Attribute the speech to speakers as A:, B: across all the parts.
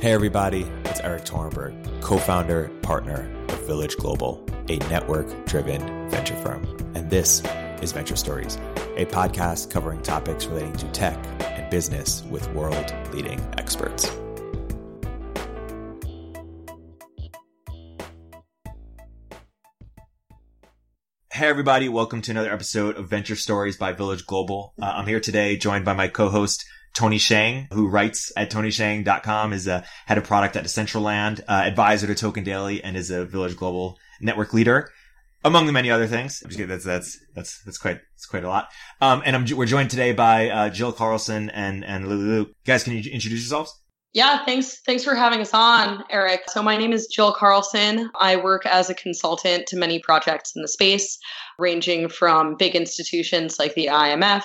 A: Hey, everybody, it's Erik Torenberg, co founder, partner of Village Global, a network driven venture firm. And this is Venture Stories, a podcast covering topics relating to tech and business with world leading experts. Hey, everybody, welcome to another episode of Venture Stories by Village Global. Uh, I'm here today joined by my co host, Tony Sheng, who writes at TonySheng.com, is a head of product at Decentraland, uh, advisor to Token Daily, and is a Village Global network leader, among the many other things. That's that's that's that's quite that's quite a lot. Um, and I'm, we're joined today by uh, Jill Carlson and and Lulu. Guys, can you introduce yourselves?
B: Yeah, thanks. Thanks for having us on, Erik. So my name is Jill Carlson. I work as a consultant to many projects in the space, ranging from big institutions like the IMF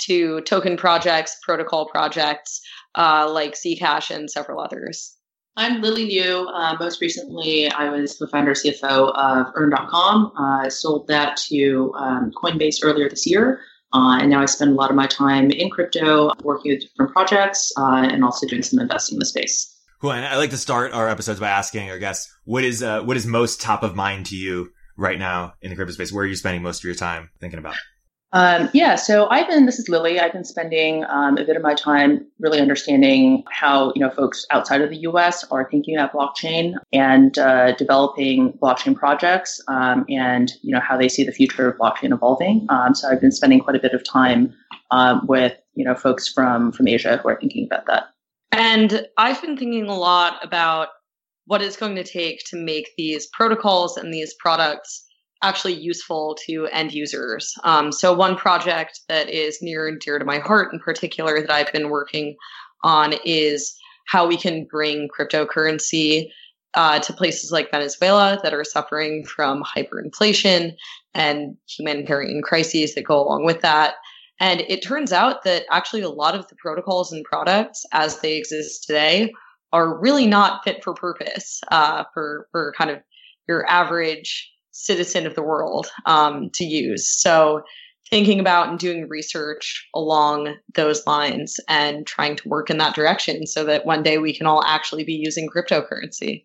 B: to token projects, protocol projects uh, like Zcash and several others.
C: I'm Lily Liu. Uh, most recently, I was the founder CFO of Earn.com. Uh, I sold that to um, Coinbase earlier this year. Uh, and now I spend a lot of my time in crypto, working with different projects, uh, and also doing some investing in the space.
A: Cool. And I like to start our episodes by asking our guests, what is uh, what is most top of mind to you right now in the crypto space? Where are you spending most of your time thinking about?
C: Um, yeah, so I've been. This is Lily. I've been spending um, a bit of my time really understanding how you know folks outside of the U.S. are thinking about blockchain and uh, developing blockchain projects, um, and you know how they see the future of blockchain evolving. Um, so I've been spending quite a bit of time um, with you know folks from from Asia who are thinking about that.
B: And I've been thinking a lot about what it's going to take to make these protocols and these products actually useful to end users. Um, so, one project that is near and dear to my heart in particular that I've been working on is how we can bring cryptocurrency uh, to places like Venezuela that are suffering from hyperinflation and humanitarian crises that go along with that. And it turns out that actually a lot of the protocols and products as they exist today are really not fit for purpose uh, for, for kind of your average citizen of the world um, to use. So thinking about and doing research along those lines and trying to work in that direction so that one day we can all actually be using cryptocurrency.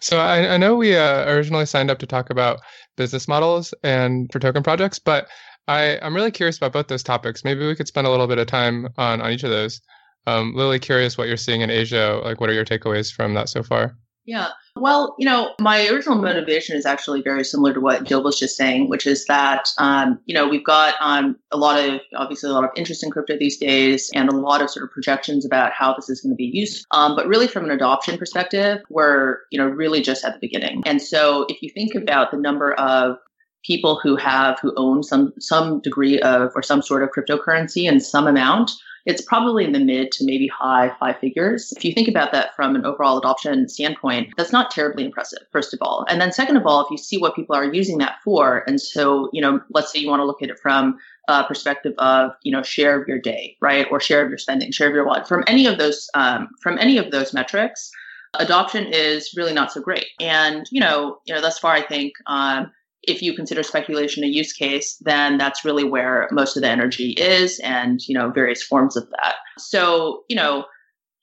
D: So I, I know we uh, originally signed up to talk about business models and for token projects, but I, I'm really curious about both those topics. Maybe we could spend a little bit of time on, on each of those. Um, Lily, curious what you're seeing in Asia. Like, what are your takeaways from that so far?
C: Yeah. Well, you know, my original motivation is actually very similar to what Jill was just saying, which is that, um, you know, we've got um, a lot of, obviously, a lot of interest in crypto these days and a lot of sort of projections about how this is going to be used. Um, but really, from an adoption perspective, we're, you know, really just at the beginning. And so if you think about the number of people who have, who own some, some degree of, or some sort of cryptocurrency in some amount, it's probably in the mid to maybe high five figures. If you think about that from an overall adoption standpoint, that's not terribly impressive, first of all. And then second of all, if you see what people are using that for, and so, you know, let's say you want to look at it from a perspective of, you know, share of your day, right? Or share of your spending, share of your wallet. From any of those, um, from any of those metrics, adoption is really not so great. And, you know, you know, thus far, I think, um, if you consider speculation a use case, then that's really where most of the energy is and, you know, various forms of that. So, you know,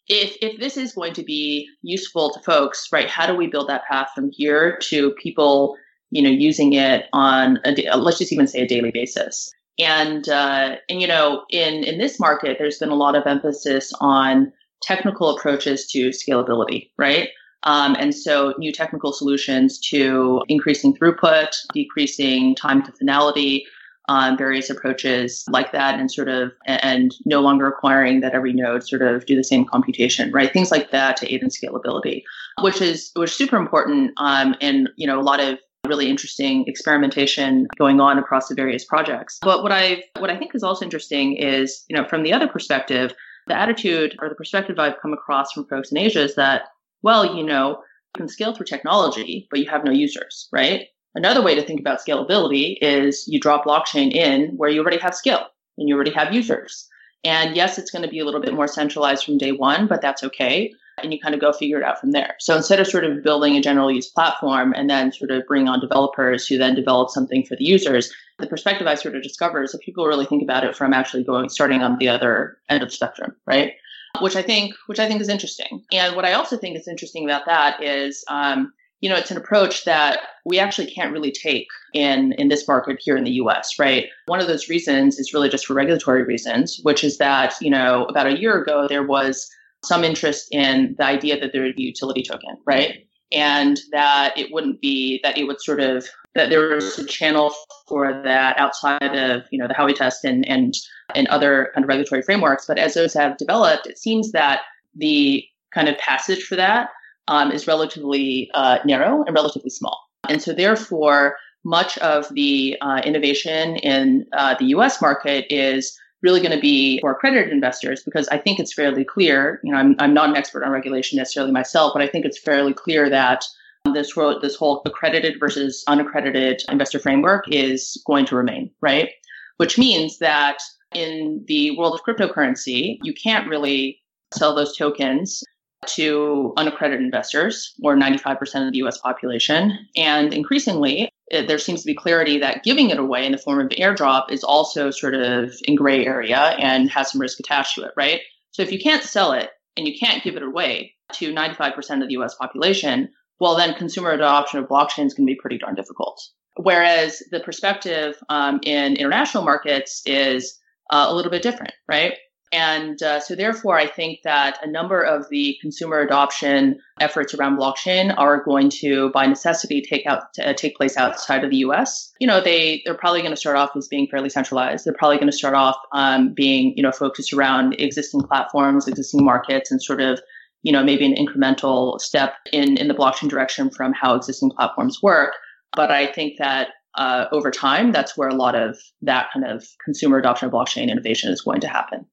C: if, if this is going to be useful to folks, right, how do we build that path from here to people, you know, using it on a, let's just even say a daily basis. And, uh, and, you know, in, in this market, there's been a lot of emphasis on technical approaches to scalability, right? Um, and so new technical solutions to increasing throughput, decreasing time to finality, um, various approaches like that, and sort of, and no longer requiring that every node sort of do the same computation, right? Things like that to aid in scalability, which is which is super important, um, and you know a lot of really interesting experimentation going on across the various projects. But what I what I think is also interesting is you know from the other perspective, the attitude or the perspective I've come across from folks in Asia is that well, you know, you can scale through technology, but you have no users, right? Another way to think about scalability is you drop blockchain in where you already have scale and you already have users. And yes, it's going to be a little bit more centralized from day one, but that's okay. And you kind of go figure it out from there. So instead of sort of building a general use platform and then sort of bring on developers who then develop something for the users, the perspective I sort of discovered is that people really think about it from actually going, starting on the other end of the spectrum, right? Which I think which I think is interesting. And what I also think is interesting about that is um, you know, it's an approach that we actually can't really take in in this market here in the US, right? One of those reasons is really just for regulatory reasons, which is that, you know, about a year ago there was some interest in the idea that there would be utility token, right? And that it wouldn't be that it would sort of that there was a channel for that outside of, you know, the Howey test and and and other kind of regulatory frameworks. But as those have developed, it seems that the kind of passage for that um, is relatively uh, narrow and relatively small. And so, therefore, much of the uh, innovation in uh, the US market is really going to be for accredited investors because I think it's fairly clear. You know, I'm, I'm not an expert on regulation necessarily myself, but I think it's fairly clear that um, this whole, this whole accredited versus unaccredited investor framework is going to remain, right? Which means that in the world of cryptocurrency, you can't really sell those tokens to unaccredited investors, or 95% of the US population. And increasingly, it, there seems to be clarity that giving it away in the form of airdrop is also sort of in gray area and has some risk attached to it, right? So if you can't sell it and you can't give it away to 95% of the US population, well, then consumer adoption of blockchain is going to be pretty darn difficult. Whereas the perspective um, in international markets is uh, a little bit different, right? And uh, so, therefore, I think that a number of the consumer adoption efforts around blockchain are going to, by necessity, take out uh, take place outside of the U.S. You know, they they're probably going to start off as being fairly centralized. They're probably going to start off um, being you know focused around existing platforms, existing markets, and sort of you know maybe an incremental step in in the blockchain direction from how existing platforms work. But I think that uh, over time, that's where a lot of that kind of consumer adoption of blockchain innovation is going to happen.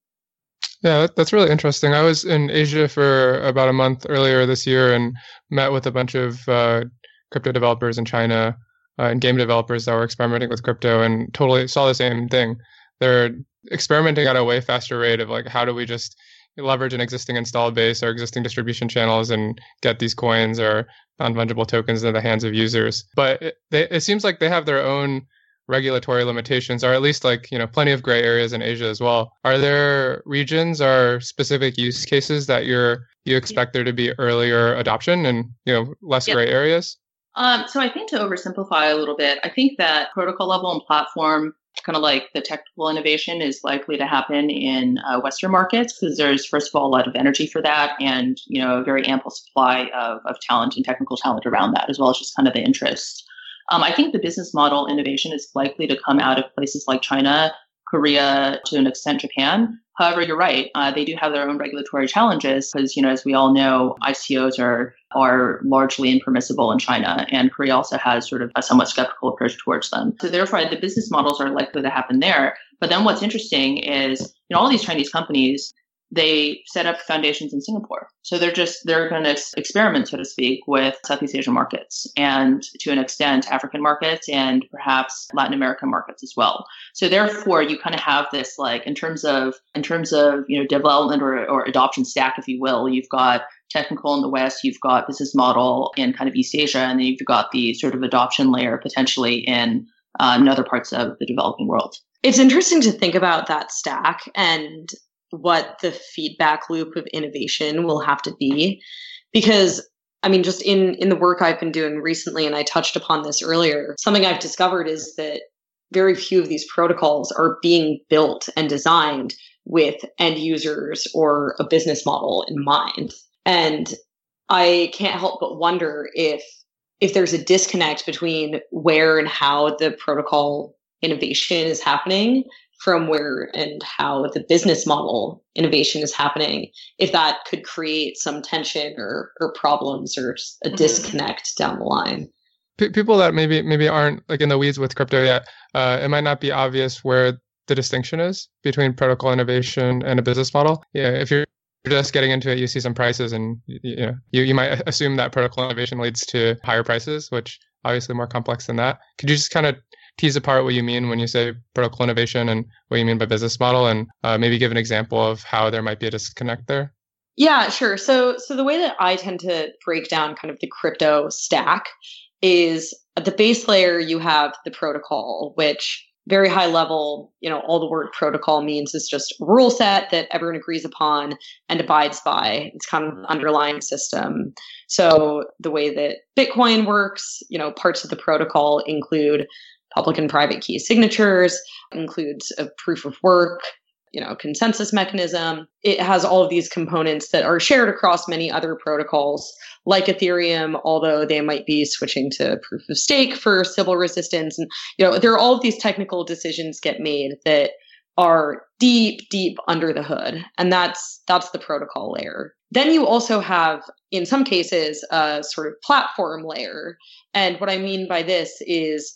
D: Yeah, that's really interesting. I was in Asia for about a month earlier this year and met with a bunch of uh, crypto developers in China uh, and game developers that were experimenting with crypto and totally saw the same thing. They're experimenting at a way faster rate of like, how do we just leverage an existing install base or existing distribution channels and get these coins or non-fungible tokens in the hands of users. But it, they, it seems like they have their own regulatory limitations, or at least like you know plenty of gray areas in Asia as well. Are there regions or specific use cases that you're you expect there to be earlier adoption and you know less gray areas?
C: Um, so I think to oversimplify a little bit, I think that protocol level and platform kind of like the technical innovation is likely to happen in uh, Western markets because there's first of all a lot of energy for that and you know a very ample supply of, of talent and technical talent around that as well as just kind of the interest um, I think the business model innovation is likely to come out of places like China, Korea, to an extent Japan. However, you're right; uh, they do have their own regulatory challenges because, you know, as we all know, ICOs are are largely impermissible in China, and Korea also has sort of a somewhat skeptical approach towards them. So therefore, the business models are likely to happen there. But then, what's interesting is, you know, all these Chinese companies they set up foundations in Singapore. So they're just, they're going to experiment, so to speak, with Southeast Asian markets and to an extent African markets and perhaps Latin American markets as well. So therefore you kind of have this like in terms of, in terms of, you know, development or, or adoption stack, if you will, you've got technical in the West, you've got business model in kind of East Asia, and then you've got the sort of adoption layer potentially in, uh, in other parts of the developing world.
B: It's interesting to think about that stack and what the feedback loop of innovation will have to be. Because I mean just in in the work I've been doing recently and I touched upon this earlier something I've discovered is that very few of these protocols are being built and designed with end users or a business model in mind. And I can't help but wonder if if there's a disconnect between where and how the protocol innovation is happening from where and how the business model innovation is happening, if that could create some tension or, or problems or a mm-hmm. disconnect down the line.
D: P- people that maybe maybe aren't like in the weeds with crypto yet, uh, it might not be obvious where the distinction is between protocol innovation and a business model. Yeah, if you're just getting into it, you see some prices, and you know you, you might assume that protocol innovation leads to higher prices, which obviously more complex than that. Could you just kind of tease apart what you mean when you say protocol innovation and what you mean by business model, and uh, maybe give an example of how there might be a disconnect there?
B: Yeah, sure. So, so the way that I tend to break down kind of the crypto stack is at the base layer you have the protocol, which very high level, you know, all the word protocol means is just a rule set that everyone agrees upon and abides by. It's kind of an underlying system. So the way that Bitcoin works, you know, parts of the protocol include public and private key signatures, includes a proof of work, you know, consensus mechanism. It has all of these components that are shared across many other protocols like Ethereum, although they might be switching to proof of stake for Sybil resistance. And, you know, there are all of these technical decisions get made that are deep, deep under the hood. And that's, that's the protocol layer. Then you also have, in some cases, a sort of platform layer. And what I mean by this is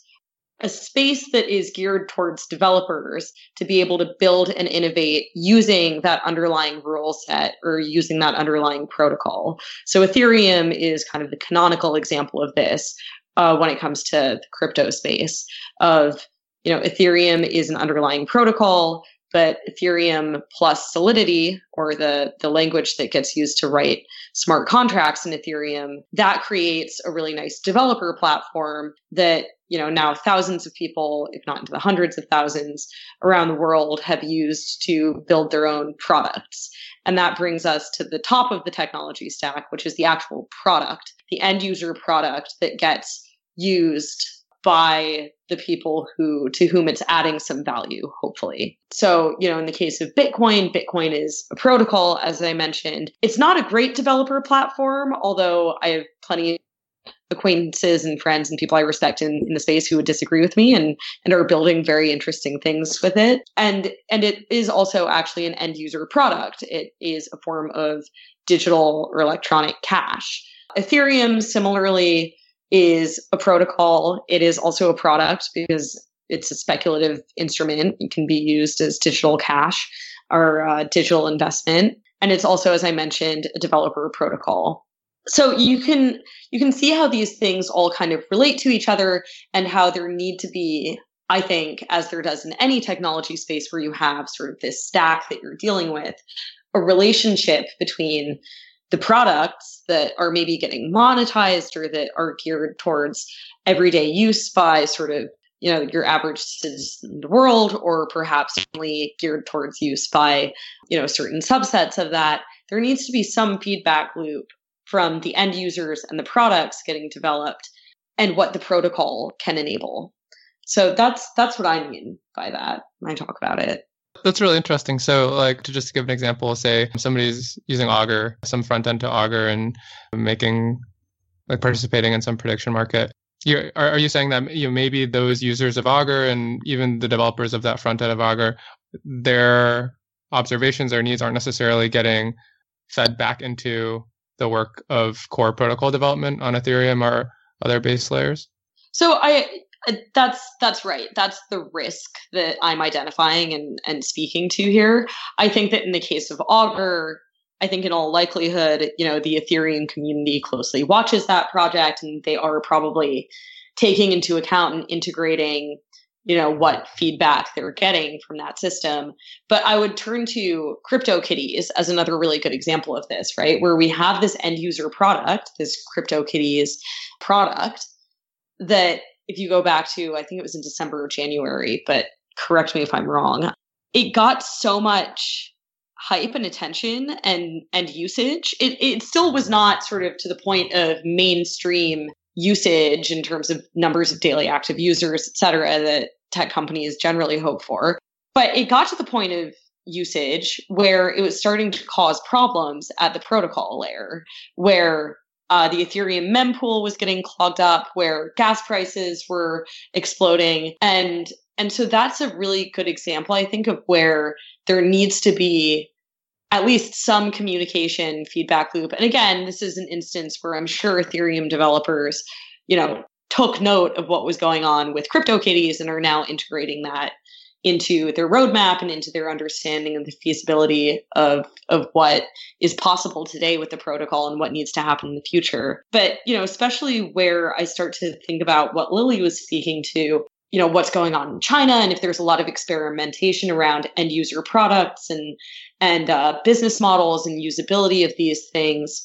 B: a space that is geared towards developers to be able to build and innovate using that underlying rule set or using that underlying protocol. So Ethereum is kind of the canonical example of this uh, when it comes to the crypto space of you know ethereum is an underlying protocol but Ethereum plus Solidity, or the, the language that gets used to write smart contracts in Ethereum, that creates a really nice developer platform that, you know, now thousands of people, if not into the hundreds of thousands around the world have used to build their own products. And that brings us to the top of the technology stack, which is the actual product, the end user product that gets used by the people who to whom it's adding some value hopefully. So you know in the case of bitcoin bitcoin is a protocol as i mentioned. It's not a great developer platform although i have plenty of acquaintances and friends and people i respect in, in the space who would disagree with me and and are building very interesting things with it. And and it is also actually an end user product. It is a form of digital or electronic cash. Ethereum similarly is a protocol. It is also a product because it's a speculative instrument. It can be used as digital cash or uh, digital investment. And it's also, as I mentioned, a developer protocol. So you can you can see how these things all kind of relate to each other and how there need to be, I think, as there does in any technology space where you have sort of this stack that you're dealing with, a relationship between the products that are maybe getting monetized or that are geared towards everyday use by sort of you know your average citizen in the world or perhaps only geared towards use by you know certain subsets of that there needs to be some feedback loop from the end users and the products getting developed and what the protocol can enable. So that's that's what i mean by that when i talk about it
D: that's really interesting. So, like, to just give an example, say somebody's using Augur, some front end to Augur, and making, like, participating in some prediction market. You, are, are you saying that you know, maybe those users of Augur and even the developers of that front end of Augur, their observations or needs aren't necessarily getting fed back into the work of core protocol development on Ethereum or other base layers?
B: So I Uh, that's that's right. That's the risk that I'm identifying and and speaking to here. I think that in the case of Augur, I think in all likelihood, you know, the Ethereum community closely watches that project and they are probably taking into account and integrating, you know, what feedback they're getting from that system. But I would turn to CryptoKitties as another really good example of this, right? Where we have this end user product, this CryptoKitties product that if you go back to, I think it was in December or January, but correct me if I'm wrong, it got so much hype and attention and and usage. It it still was not sort of to the point of mainstream usage in terms of numbers of daily active users, et cetera, that tech companies generally hope for. But it got to the point of usage where it was starting to cause problems at the protocol layer, where uh, the Ethereum mempool was getting clogged up, where gas prices were exploding, and and so that's a really good example, I think, of where there needs to be at least some communication feedback loop. And again, this is an instance where I'm sure Ethereum developers, you know, took note of what was going on with CryptoKitties and are now integrating that into their roadmap and into their understanding of the feasibility of of what is possible today with the protocol and what needs to happen in the future. But you know, especially where I start to think about what Lily was speaking to, you know, what's going on in China and if there's a lot of experimentation around end user products and and uh, business models and usability of these things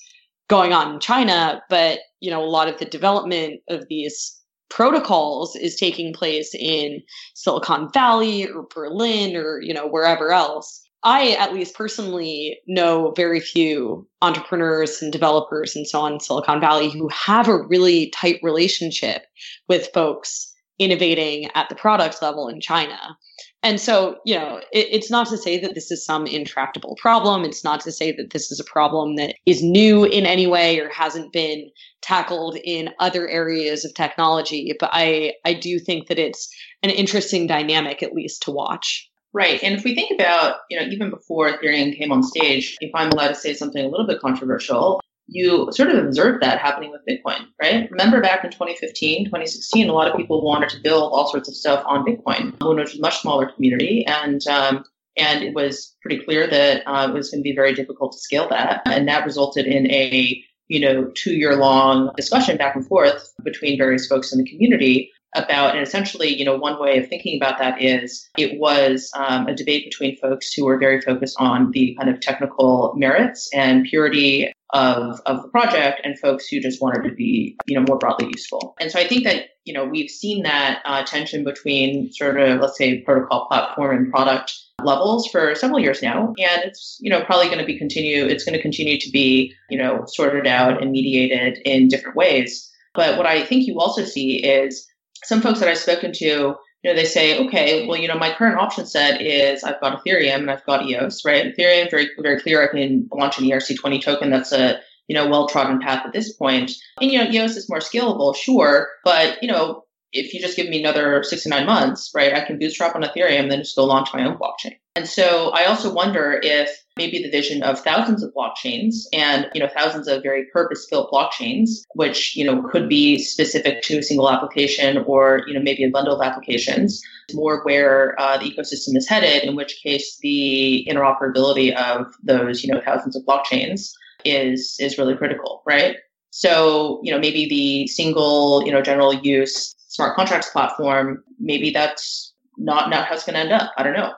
B: going on in China, but you know, a lot of the development of these protocols is taking place in Silicon Valley or Berlin or you know wherever else. I at least personally know very few entrepreneurs and developers and so on in Silicon Valley who have a really tight relationship with folks innovating at the product level in China. And so, you know, it, it's not to say that this is some intractable problem. It's not to say that this is a problem that is new in any way or hasn't been tackled in other areas of technology. But I, I do think that it's an interesting dynamic, at least, to watch.
C: Right. And if we think about, you know, even before Ethereum came on stage, if I'm allowed to say something a little bit controversial, you sort of observed that happening with Bitcoin, right? Remember back in 2015, 2016, a lot of people wanted to build all sorts of stuff on Bitcoin, which was a much smaller community. And, um, and it was pretty clear that uh, it was going to be very difficult to scale that. And that resulted in a, you know, two year long discussion back and forth between various folks in the community about, and essentially, you know, one way of thinking about that is it was um, a debate between folks who were very focused on the kind of technical merits and purity of, of the project and folks who just wanted to be, you know, more broadly useful. And so I think that, you know, we've seen that uh, tension between sort of, let's say, protocol platform and product levels for several years now. And it's, you know, probably going to be continue, it's going to continue to be, you know, sorted out and mediated in different ways. But what I think you also see is some folks that I've spoken to you know, they say, okay, well, you know, my current option set is I've got Ethereum and I've got EOS, right? Ethereum, very, very clear. I can launch an ERC20 token that's a, you know, well-trodden path at this point. And, you know, EOS is more scalable, sure. But, you know, if you just give me another six to nine months, right, I can bootstrap on Ethereum, then just go launch my own blockchain. And so I also wonder if maybe the vision of thousands of blockchains and, you know, thousands of very purpose-built blockchains, which, you know, could be specific to a single application or, you know, maybe a bundle of applications, more where uh, the ecosystem is headed, in which case the interoperability of those, you know, thousands of blockchains is, is really critical, right? So, you know, maybe the single, you know, general use smart contracts platform, maybe that's not, not how it's going to end up. I don't know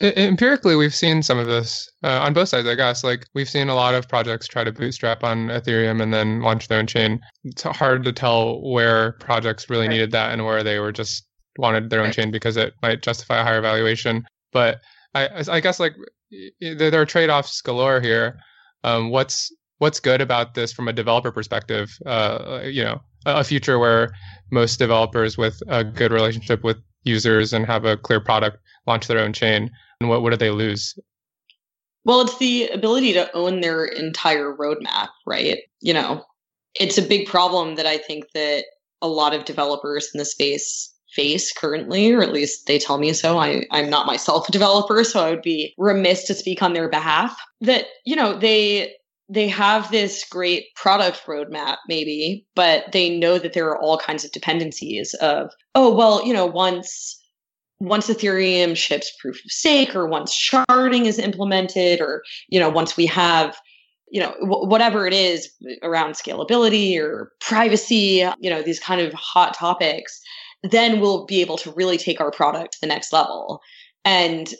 D: empirically we've seen some of this uh, on both sides i guess. Like we've seen a lot of projects try to bootstrap on ethereum and then launch their own chain. It's hard to tell where projects really right. needed that and where they were just wanted their own right. chain because it might justify a higher valuation. But i i guess like there are trade-offs galore here. Um, what's what's good about this from a developer perspective? Uh, you know a future where most developers with a good relationship with users and have a clear product launch their own chain and what, what do they lose
B: well it's the ability to own their entire roadmap right you know it's a big problem that i think that a lot of developers in the space face currently, or at least they tell me so. I, I'm not myself a developer, so I would be remiss to speak on their behalf. That, you know, they they have this great product roadmap maybe but they know that there are all kinds of dependencies of oh well you know once once ethereum ships proof of stake or once sharding is implemented or you know once we have you know w- whatever it is around scalability or privacy you know these kind of hot topics then we'll be able to really take our product to the next level. And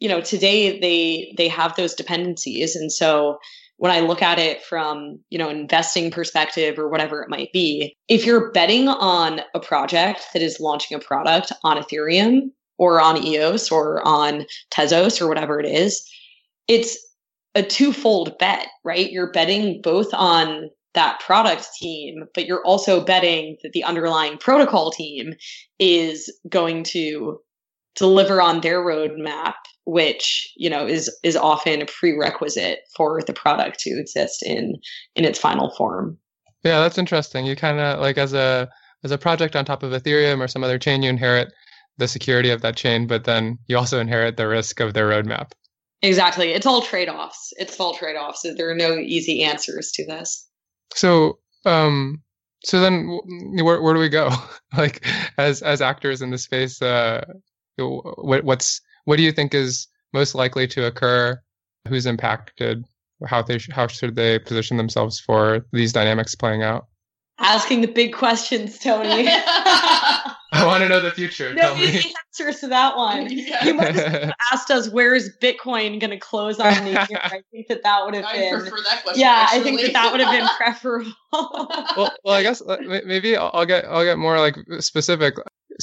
B: you know today they they have those dependencies. And so when I look at it from, you know, an investing perspective or whatever it might be, if you're betting on a project that is launching a product on Ethereum or on EOS or on Tezos or whatever it is, it's a twofold bet, right? You're betting both on that product team, but you're also betting that the underlying protocol team is going to deliver on their roadmap which you know is is often a prerequisite for the product to exist in in its final form
D: yeah that's interesting you kind of like as a as a project on top of ethereum or some other chain you inherit the security of that chain but then you also inherit the risk of their roadmap
B: exactly it's all trade-offs it's all trade-offs there are no easy answers to this
D: so um so then where, where do we go like as as actors in the space uh what, what's what do you think is most likely to occur? Who's impacted? How they how should they position themselves for these dynamics playing out?
B: Asking the big questions, Tony.
D: I want to know the future.
B: No, the answers to that one. Yeah. You might have asked us, where is Bitcoin going to close on the year? I think that that would have
C: I
B: been.
C: prefer that question.
B: Yeah,
C: actually.
B: I think that that would have been preferable.
D: well, well, I guess uh, maybe I'll get I'll get more like specific.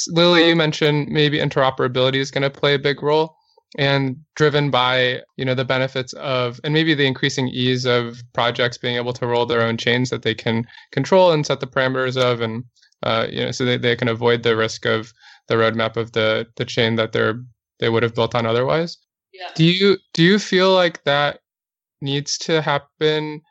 D: Lily, you mentioned maybe interoperability is going to play a big role and driven by you know the benefits of and maybe the increasing ease of projects being able to roll their own chains that they can control and set the parameters of and uh, you know so they, they can avoid the risk of the roadmap of the the chain that they're they would have built on otherwise.
C: Yeah.
D: do you do you feel like that needs to happen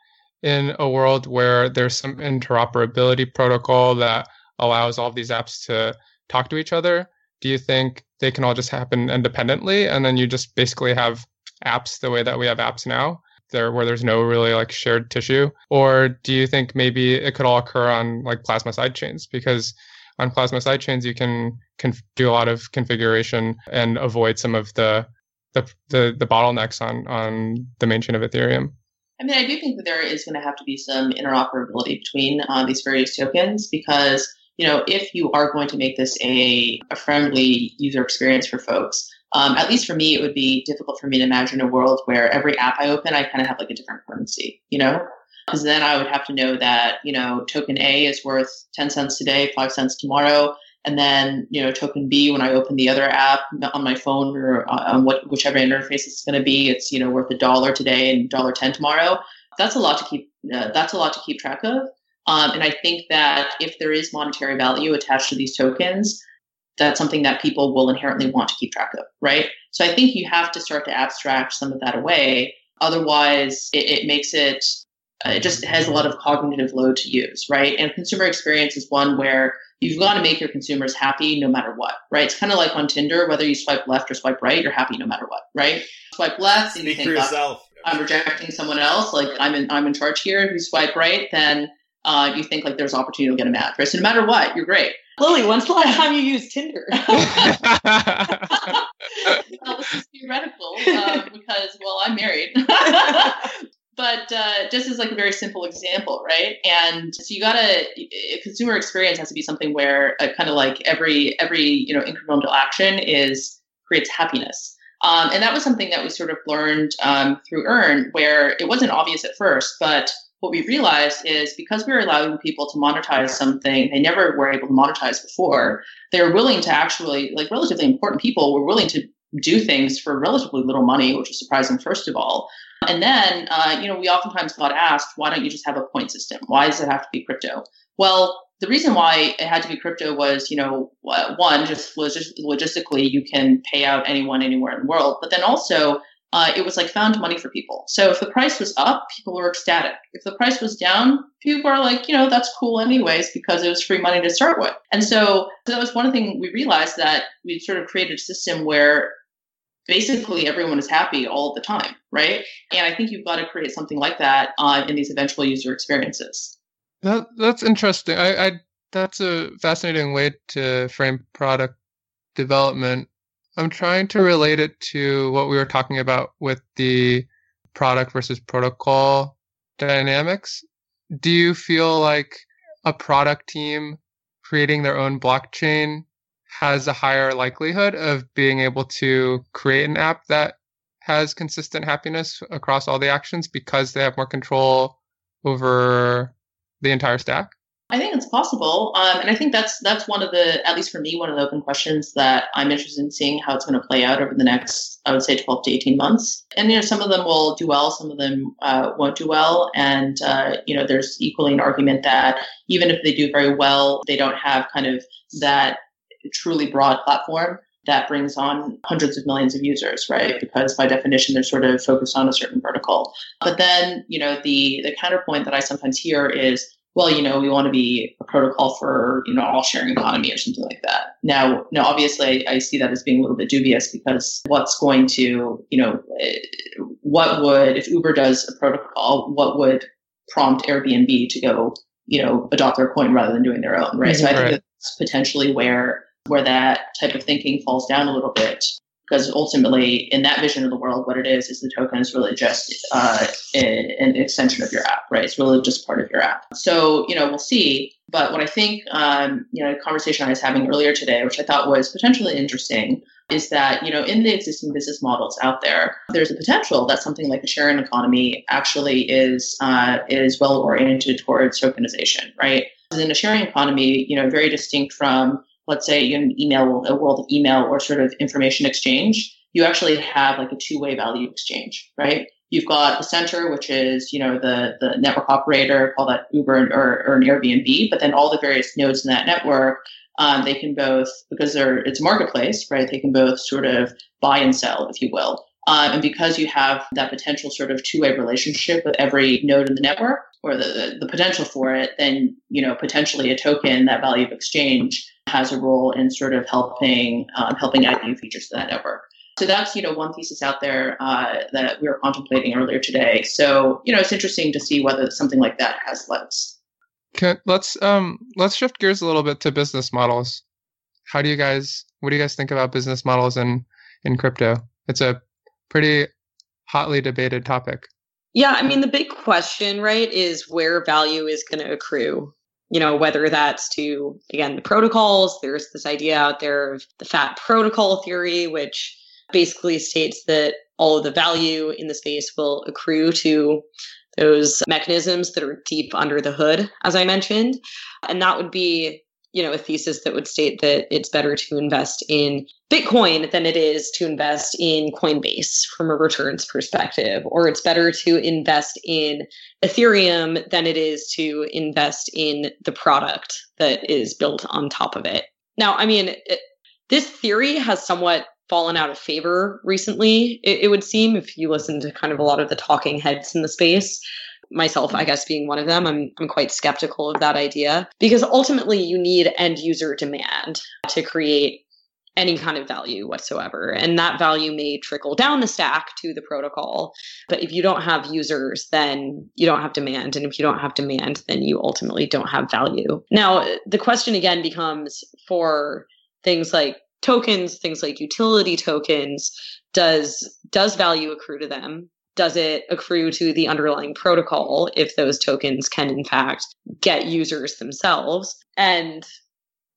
D: in a world where there's some interoperability protocol that allows all of these apps to talk to each other? Do you think they can all just happen independently and then you just basically have apps the way that we have apps now there where there's no really like shared tissue? Or do you think maybe it could all occur on like plasma sidechains because on plasma sidechains you can can do a lot of configuration and avoid some of the the the, the bottlenecks on on the main chain of ethereum.
C: I mean, I do think that there is going to have to be some interoperability between uh, these various tokens because, you know, if you are going to make this a, a friendly user experience for folks, um, at least for me, it would be difficult for me to imagine a world where every app I open, I kind of have like a different currency, you know? Because then I would have to know that, you know, token A is worth 10 cents today, 5 cents tomorrow. And then, you know, token B, when I open the other app on my phone or on what, whichever interface it's going to be, it's, you know, worth a dollar today and dollar 10 tomorrow. That's a lot to keep, uh, that's a lot to keep track of. Um, and I think that if there is monetary value attached to these tokens, that's something that people will inherently want to keep track of, right? So I think you have to start to abstract some of that away. Otherwise, it, it makes it, uh, it just has a lot of cognitive load to use, right? And consumer experience is one where you've got to make your consumers happy no matter what, right? It's kind of like on Tinder, whether you swipe left or swipe right, you're happy no matter what, right? Swipe left and you
A: for
C: think, "Oh,
A: yourself.
C: I'm rejecting someone else, like I'm in I'm in charge here. If you swipe right, then uh, you think like there's opportunity to get a match, right? So no matter what, you're great.
B: Lily, when's the last time you used Tinder?
C: well, this is theoretical um, because, well, I'm married. but uh, just as like a very simple example, right? And so you gotta a consumer experience has to be something where uh, kind of like every every you know incremental action is creates happiness. Um, and that was something that we sort of learned um, through Earn, where it wasn't obvious at first, but what we realized is because we were allowing people to monetize something they never were able to monetize before, they were willing to actually, like relatively important people were willing to do things for relatively little money, which was surprising, first of all. And then, uh, you know, we oftentimes got asked, why don't you just have a point system? Why does it have to be crypto? Well, the reason why it had to be crypto was, you know, one, just logis- logistically, you can pay out anyone anywhere in the world. But then also, uh, it was like found money for people. So if the price was up, people were ecstatic. If the price was down, people are like, you know, that's cool anyways because it was free money to start with. And so, that was one thing we realized that we sort of created a system where basically everyone is happy all the time, right? And I think you've got to create something like that uh, in these eventual user experiences.
D: That that's interesting. I, I that's a fascinating way to frame product development. I'm trying to relate it to what we were talking about with the product versus protocol dynamics. Do you feel like a product team creating their own blockchain has a higher likelihood of being able to create an app that has consistent happiness across all the actions because they have more control over the entire stack?
C: I think it's possible, um, and I think that's that's one of the, at least for me, one of the open questions that I'm interested in seeing how it's going to play out over the next, I would say, 12 to 18 months. And you know, some of them will do well, some of them uh, won't do well, and uh, you know, there's equally an argument that even if they do very well, they don't have kind of that truly broad platform that brings on hundreds of millions of users, right? Because by definition, they're sort of focused on a certain vertical. But then, you know, the the counterpoint that I sometimes hear is, well, you know, we want to be a protocol for, you know, all sharing economy or something like that. Now, now, obviously, I see that as being a little bit dubious because what's going to, you know, what would, if Uber does a protocol, what would prompt Airbnb to go, you know, adopt their coin rather than doing their own, right? Mm-hmm. So I think that's potentially where where that type of thinking falls down a little bit because ultimately in that vision of the world what it is is the token is really just uh, an extension of your app right? It's really just part of your app. So you know we'll see. But what I think, um, you know, a conversation I was having earlier today, which I thought was potentially interesting, is that, you know, in the existing business models out there, there's a potential that something like the sharing economy actually is uh, is well oriented towards tokenization, right? In a sharing economy, you know, very distinct from, let's say, in an email, a world of email or sort of information exchange, you actually have like a two-way value exchange, right? You've got the center, which is you know the the network operator, call that Uber or, or an Airbnb, but then all the various nodes in that network, um, they can both because they're it's a marketplace, right? They can both sort of buy and sell, if you will. Um, and because you have that potential sort of two-way relationship with every node in the network, or the, the, the potential for it, then you know potentially a token, that value of exchange, has a role in sort of helping um, helping add new features to that network. So that's you know one thesis out there uh, that we were contemplating earlier today. So you know it's interesting to see whether something like that has legs.
D: Okay, let's um let's shift gears a little bit to business models. How do you guys what do you guys think about business models in in crypto? It's a pretty hotly debated topic.
B: Yeah, I mean the big question, right, is where value is going to accrue. You know, whether that's to again the protocols. There's this idea out there of the fat protocol theory, which basically states that all of the value in the space will accrue to those mechanisms that are deep under the hood, as I mentioned. And that would be, you know, a thesis that would state that it's better to invest in Bitcoin than it is to invest in Coinbase from a returns perspective, or it's better to invest in Ethereum than it is to invest in the product that is built on top of it. Now, I mean, it, this theory has somewhat fallen out of favor recently, it, it would seem, if you listen to kind of a lot of the talking heads in the space myself i mm-hmm. guess being one of them i'm i'm quite skeptical of that idea because ultimately you need end user demand to create any kind of value whatsoever. And that value may trickle down the stack to the protocol but if you don't have users then you don't have demand. And if you don't have demand then you ultimately don't have value. Now the question again becomes for things like tokens, things like utility tokens, does does value accrue to them? Does it accrue to the underlying protocol if those tokens can in fact get users themselves? And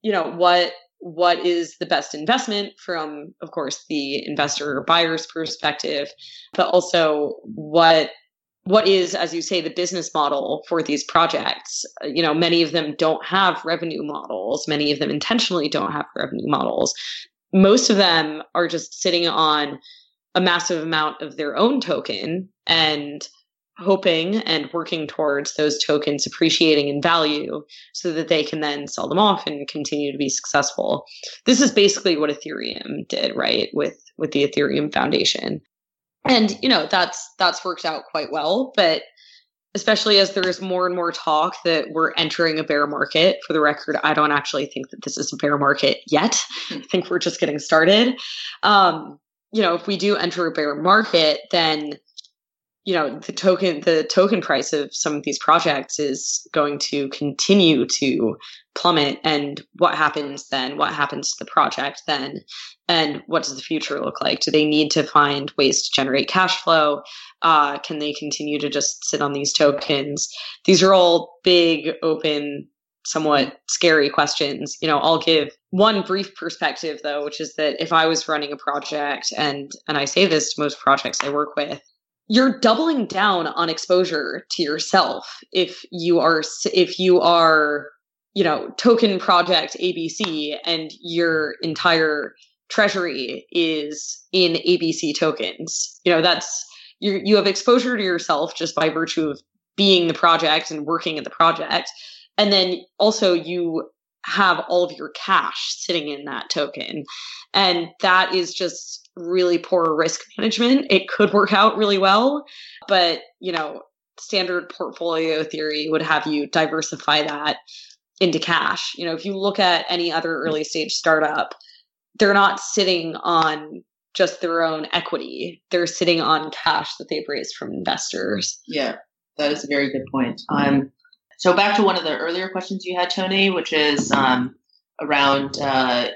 B: you know, what what is the best investment from of course the investor or buyer's perspective, but also what what is as you say the business model for these projects? You know many of them don't have revenue models. Many of them intentionally don't have revenue models. Most of them are just sitting on a massive amount of their own token and hoping and working towards those tokens appreciating in value so that they can then sell them off and continue to be successful. This is basically what Ethereum did, right? With with the Ethereum Foundation and you know that's that's worked out quite well but especially as there's more and more talk that we're entering a bear market for the record i don't actually think that this is a bear market yet i think we're just getting started um, you know if we do enter a bear market then you know the token the token price of some of these projects is going to continue to plummet. And what happens then? What happens to the project then? And what does the future look like? Do they need to find ways to generate cash flow? Uh, can they continue to just sit on these tokens? These are all big open somewhat scary questions. You know i'll give one brief perspective though which is that if i was running a project and and i say this to most projects i work with you're doubling down on exposure to yourself if you are if you are you know token project abc and your entire treasury is in abc tokens. You know that's you you have exposure to yourself just by virtue of being the project and working at the project and then also you have all of your cash sitting in that token and that is just really poor risk management, it could work out really well. But, you know, standard portfolio theory would have you diversify that into cash. You know, if you look at any other early stage startup, they're not sitting on just their own equity. They're sitting on cash that they've raised from investors.
C: Yeah, that is a very good point. Um, so back to one of the earlier questions you had, Tony, which is um, around uh,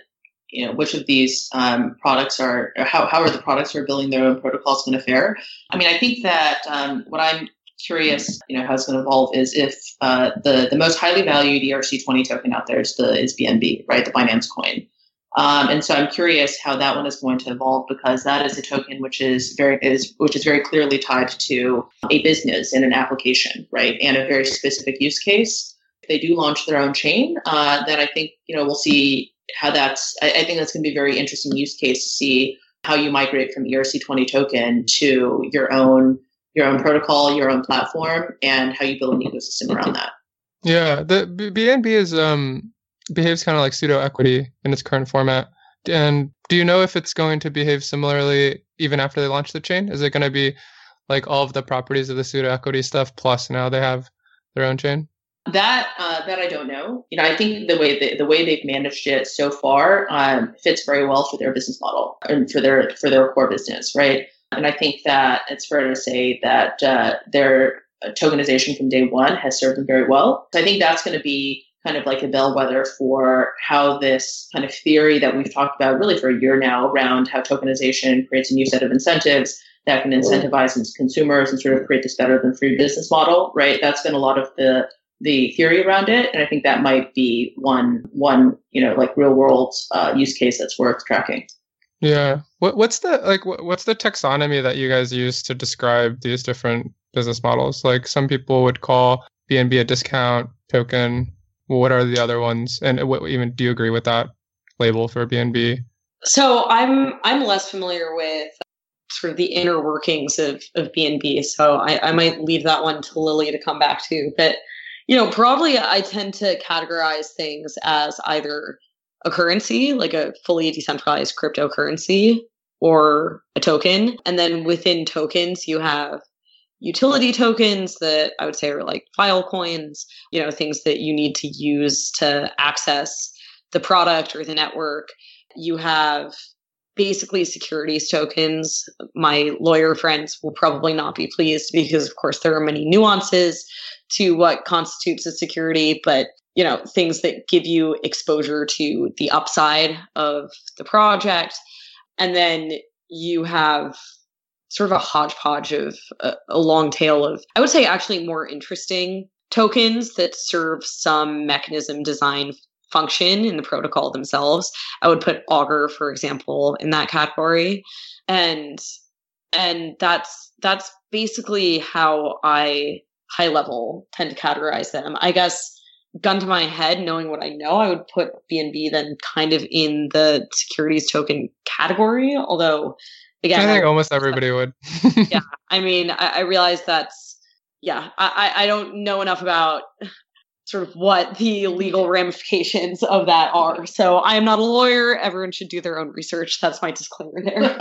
C: you know which of these um, products are how, how are the products who are building their own protocols going to fare i mean i think that um, what i'm curious, you know, how it's going to evolve is if uh, the the most highly valued ERC20 token out there is the is BNB, right, the Binance coin. Um, and so I'm curious how that one is going to evolve because that is a token which is very is which is very clearly tied to a business and an application, right, and a very specific use case. If they do launch their own chain, uh, then I think you know we'll see how that's. I, I think that's going to be a very interesting use case to see how you migrate from ERC20 token to your own your own protocol, your own platform, and how you build an ecosystem around that.
D: Yeah, the BNB is um behaves kind of like pseudo equity in its current format. And do you know if it's going to behave similarly even after they launch the chain? Is it going to be like all of the properties of the pseudo equity stuff plus now they have their own chain?
C: That uh, that I don't know. You know, I think the way they, the way they've managed it so far um, fits very well for their business model and for their for their core business, right? And I think that it's fair to say that uh, their tokenization from day one has served them very well. So I think that's going to be kind of like a bellwether for how this kind of theory that we've talked about really for a year now around how tokenization creates a new set of incentives that can incentivize consumers and sort of create this better than free business model, right? That's been a lot of the the theory around it, and I think that might be one one you know like real world uh, use case that's worth tracking.
D: Yeah. What what's the like what's the taxonomy that you guys use to describe these different business models? Like some people would call BNB a discount token. What are the other ones? And what even do you agree with that label for BNB?
B: So I'm I'm less familiar with sort of the inner workings of of BNB. So I, I might leave that one to Lily to come back to. But you know, broadly I tend to categorize things as either a currency, like a fully decentralized cryptocurrency, or a token. And then within tokens, you have utility tokens that I would say are like Filecoins, you know, things that you need to use to access the product or the network. You have basically securities tokens. My lawyer friends will probably not be pleased because, of course, there are many nuances to what constitutes a security, but you know things that give you exposure to the upside of the project and then you have sort of a hodgepodge of a, a long tail of i would say actually more interesting tokens that serve some mechanism design function in the protocol themselves i would put augur for example in that category and and that's that's basically how i high level tend to categorize them i guess gun to my head, knowing what I know, I would put BNB then kind of in the securities token category. Although, again,
D: I think I, almost everybody would.
B: yeah, I mean, I, I realize that's yeah. I, I don't know enough about sort of what the legal ramifications of that are. So I am not a lawyer. Everyone should do their own research. That's my disclaimer there.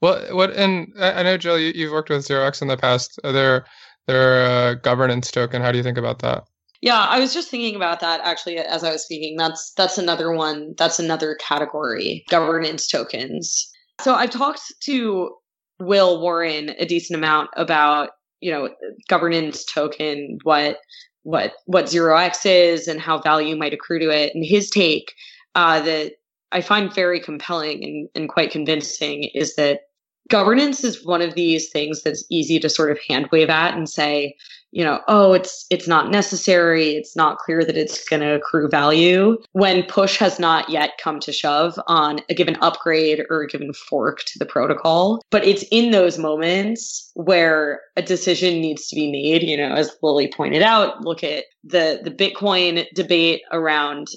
D: well, what and I know Jill, you, have worked with 0x in the past. Are there their uh, governance token? How do you think about that?
B: Yeah, I was just thinking about that actually as I was speaking. That's that's another one. That's another category. Governance tokens. So I've talked to Will Warren a decent amount about, you know, governance token, what what what zero X is and how value might accrue to it. And his take uh, that I find very compelling and, and quite convincing is that governance is one of these things that's easy to sort of hand wave at and say, you know, oh, it's it's not necessary, it's not clear that it's going to accrue value when push has not yet come to shove on a given upgrade or a given fork to the protocol. But it's in those moments where a decision needs to be made, you know, as Lily pointed out, look at the the Bitcoin debate around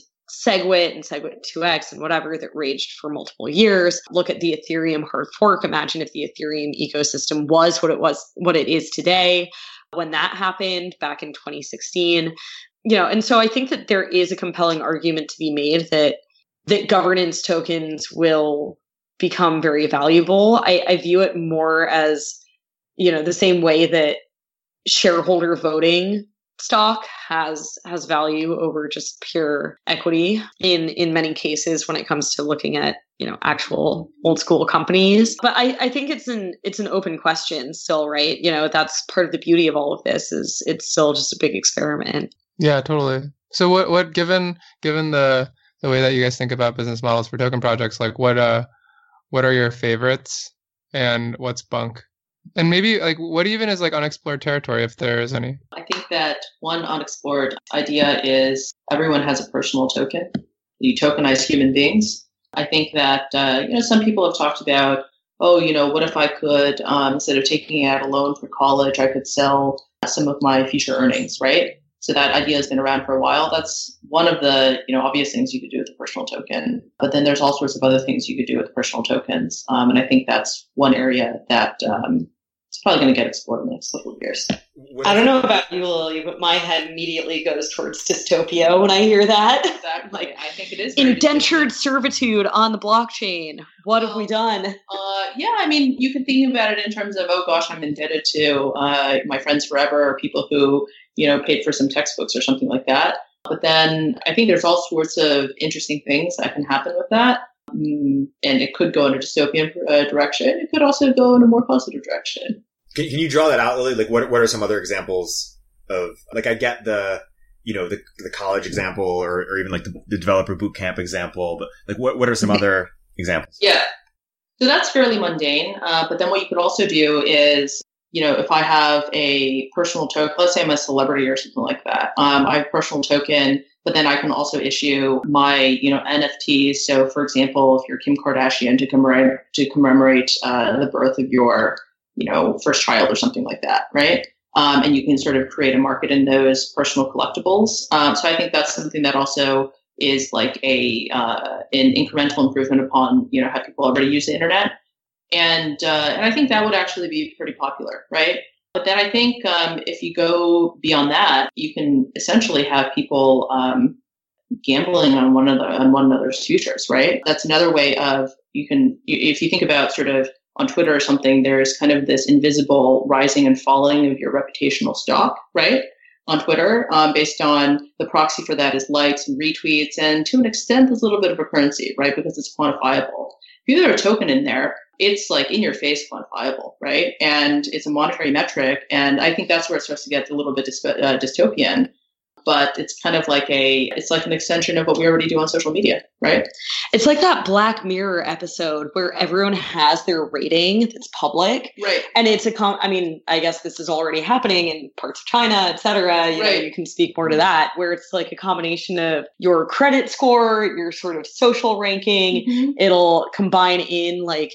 B: SegWit and SegWit 2x and whatever that raged for multiple years. Look at the Ethereum hard fork. Imagine if the Ethereum ecosystem was what it was, what it is today when that happened back in 2016. You know, and so I think that there is a compelling argument to be made that that governance tokens will become very valuable. I, I view it more as, you know, the same way that shareholder voting stock has has value over just pure equity in in many cases when it comes to looking at you know actual old school companies. But i i think it's an it's an open question still right? You know that's part of the beauty of all of this is it's still just a big experiment.
D: Yeah totally. So what what given given the the way that you guys think about business models for token projects like what uh what are your favorites and what's bunk And maybe like what even is like unexplored territory if there is any?
C: I think that one unexplored idea is everyone has a personal token. You tokenize human beings. I think that uh, you know some people have talked about, oh, you know, what if I could um, instead of taking out a loan for college, I could sell some of my future earnings, right? So that idea has been around for a while. That's one of the you know obvious things you could do with a personal token. But then there's all sorts of other things you could do with personal tokens, um, and I think that's one area that um, probably going to get explored in the next couple of years.
B: I don't know about you, Lily, but my head immediately goes towards dystopia when I hear that.
C: Exactly. Like I think it is
B: indentured servitude on the blockchain. What have we done?
C: Uh, yeah, I mean, you can think about it in terms of, oh gosh, I'm indebted to uh, my friends forever, or people who you know paid for some textbooks or something like that. But then I think there's all sorts of interesting things that can happen with that. Mm, and it could go in a dystopian uh, direction. It could also go in a more positive direction.
A: Can, can you draw that out, Lily? Like, what what are some other examples of like? I get the you know the the college example, or, or even like the, the developer bootcamp example, but like, what what are some other examples?
C: Yeah, so that's fairly mundane. Uh, but then what you could also do is you know, if I have a personal token, let's say I'm a celebrity or something like that, um, I have a personal token, but then I can also issue my, you know, NFTs. So, for example, if you're Kim Kardashian to commemorate to commemorate uh, the birth of your, you know, first child or something like that, right? Um, and you can sort of create a market in those personal collectibles. Um, so I think that's something that also is like a uh, an incremental improvement upon you know how people already use the internet and uh, and I think that would actually be pretty popular, right? But then I think um, if you go beyond that, you can essentially have people um, gambling on one another on one another's futures, right? That's another way of you can if you think about sort of on Twitter or something, there's kind of this invisible rising and falling of your reputational stock, right? On Twitter, um, based on the proxy for that is likes and retweets, and to an extent, there's a little bit of a currency, right? Because it's quantifiable. If you have a token in there, it's like in your face quantifiable, right? And it's a monetary metric. And I think that's where it starts to get a little bit uh, dystopian. But it's kind of like a, it's like an extension of what we already do on social media, right?
B: It's like that Black Mirror episode where everyone has their rating that's public,
C: right?
B: And it's a, com- I mean, I guess this is already happening in parts of China, et cetera. You right. know, you can speak more to that, where it's like a combination of your credit score, your sort of social ranking. Mm-hmm. It'll combine in like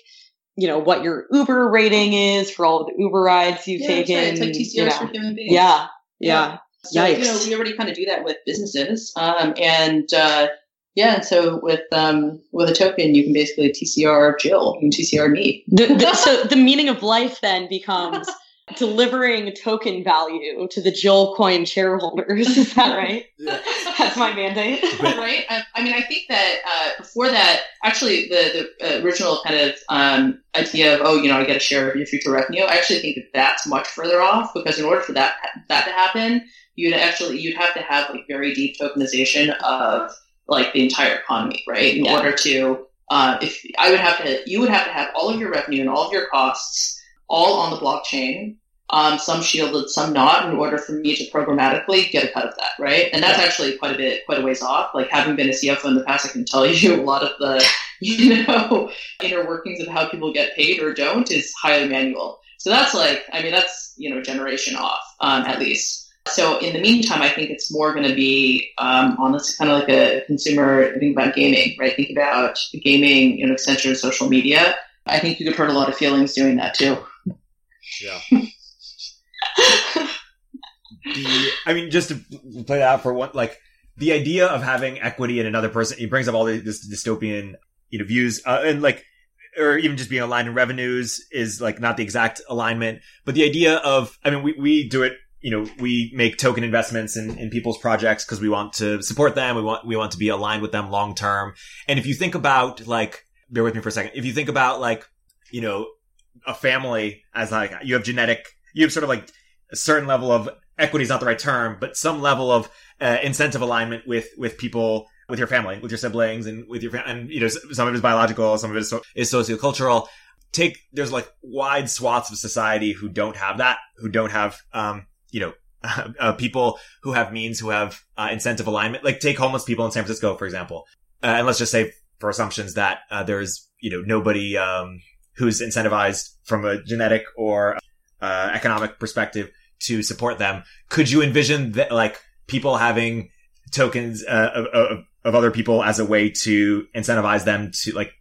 B: you know what your Uber rating is for all of the Uber rides you've
C: yeah,
B: taken.
C: Right. Like
B: you know.
C: for human beings.
B: Yeah, yeah. yeah.
C: So, Yikes. you know, we already kind of do that with businesses, um, and uh, yeah. So with um, with a token, you can basically TCR Jill, you can TCR me.
B: The, the, so the meaning of life then becomes delivering token value to the Jill coin shareholders. Is that right? Yeah. That's my mandate.
C: right. I, I, mean, I think that uh, before that, actually, the the original kind of um, idea of oh, you know, I get a share of your future revenue. I actually think that that's much further off because in order for that that to happen, you'd actually you'd have to have like very deep tokenization of like the entire economy, right? In yeah. order to uh, if I would have to, you would have to have all of your revenue and all of your costs all on the blockchain um, some shielded, some not, in order for me to programmatically get a cut of that, right? And that's actually quite a bit, quite a ways off. Like having been a CFO in the past, I can tell you a lot of the, you know, inner workings of how people get paid or don't is highly manual. So that's like, I mean, that's you know, generation off, um, at least. So in the meantime, I think it's more going to be um, on this kind of like a consumer. Think about gaming, right? Think about gaming, you know, extension of social media. I think you could hurt a lot of feelings doing that too.
A: Yeah. the, I mean, just to play that out for one, like the idea of having equity in another person, he brings up all this dystopian, you know, views, uh, and like, or even just being aligned in revenues is like not the exact alignment, but the idea of, I mean, we, we do it, you know, we make token investments in, in people's projects because we want to support them. We want, we want to be aligned with them long term. And if you think about like, bear with me for a second. If you think about like, you know, a family as like, you have genetic, you have sort of like a certain level of equity is not the right term, but some level of uh, incentive alignment with with people with your family, with your siblings, and with your fam- and you know some of it is biological, some of it is, so, is sociocultural. Take there's like wide swaths of society who don't have that, who don't have um you know uh, people who have means, who have uh, incentive alignment. Like take homeless people in San Francisco, for example, uh, and let's just say for assumptions that uh, there's you know nobody um who's incentivized from a genetic or uh, economic perspective to support them. Could you envision that like people having tokens uh, of, of, of other people as a way to incentivize them to like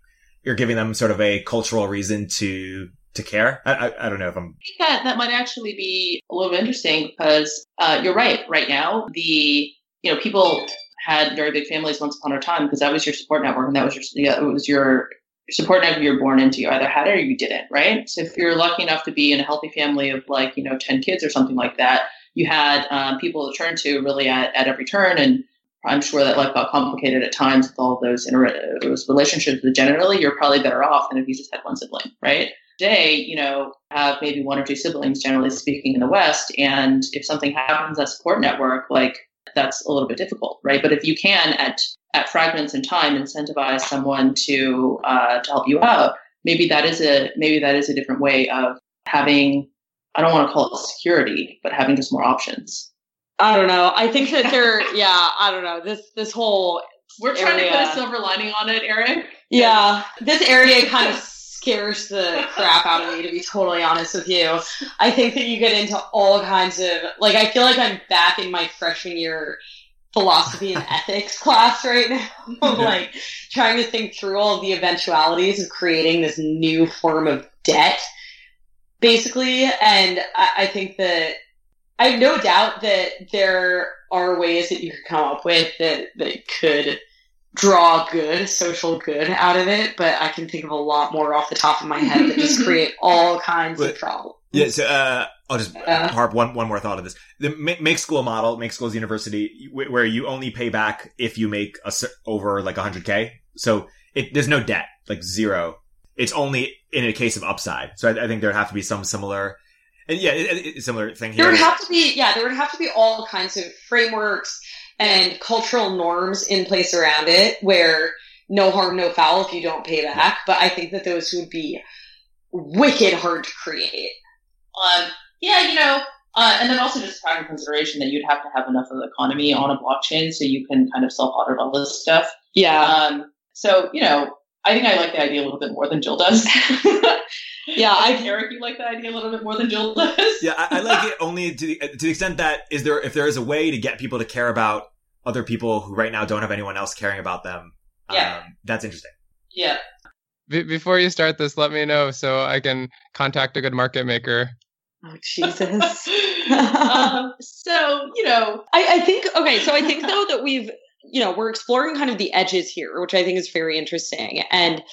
A: you're giving them sort of a cultural reason to to care. I, I, I, don't know if I'm.
C: That that might actually be a little bit interesting because uh, you're right. Right now, the you know people had very big families once upon a time because that was your support network and that was your yeah, it was your support network you're born into. You either had it or you didn't, right? So if you're lucky enough to be in a healthy family of like you know ten kids or something like that, you had um, people to turn to really at, at every turn and I'm sure that life got complicated at times with all those, inter- those relationships, but generally you're probably better off than if you just had one sibling, right? Today, you know, have maybe one or two siblings, generally speaking, in the West, and if something happens that support network, like that's a little bit difficult, right? But if you can, at at fragments in time, incentivize someone to uh, to help you out, maybe that is a maybe that is a different way of having. I don't want to call it security, but having just more options.
B: I don't know. I think that they're yeah, I don't know. This this whole
C: We're trying area, to put a silver lining on it, Erik.
B: Yeah. This area kind of scares the crap out of me to be totally honest with you. I think that you get into all kinds of like I feel like I'm back in my freshman year philosophy and ethics class right now. like trying to think through all the eventualities of creating this new form of debt. Basically, and I, I think that I have no doubt that there are ways that you could come up with that, that could draw good, social good out of it, but I can think of a lot more off the top of my head that just create all kinds but, of problems.
A: Yeah, so uh, I'll just uh, harp one one more thought of this. The Make School model, Make School's university, where you only pay back if you make a, over like 100k. So it, there's no debt, like zero. It's only in a case of upside. So I, I think there'd have to be some similar and yeah, it, it, similar thing here.
B: There would have to be, yeah, there would have to be all kinds of frameworks and cultural norms in place around it where no harm, no foul if you don't pay back. But I think that those would be wicked hard to create.
C: Um, yeah, you know, uh, and then also just practical consideration that you'd have to have enough of the economy on a blockchain so you can kind of self audit all this stuff.
B: Yeah.
C: Um, so, you know, I think I like the idea a little bit more than Jill does.
B: yeah, I
C: Erik, you like the idea a little bit more than Jill does.
A: yeah, I, I, like it only to the, to the extent that is there if there is a way to get people to care about other people who right now don't have anyone else caring about them.
C: Yeah,
A: um, that's interesting.
C: Yeah.
D: Be- before you start this, let me know so I can contact a good market maker.
B: Oh Jesus.
C: um, so you know,
B: I, I think okay. So I think though that we've you know we're exploring kind of the edges here, which I think is very interesting and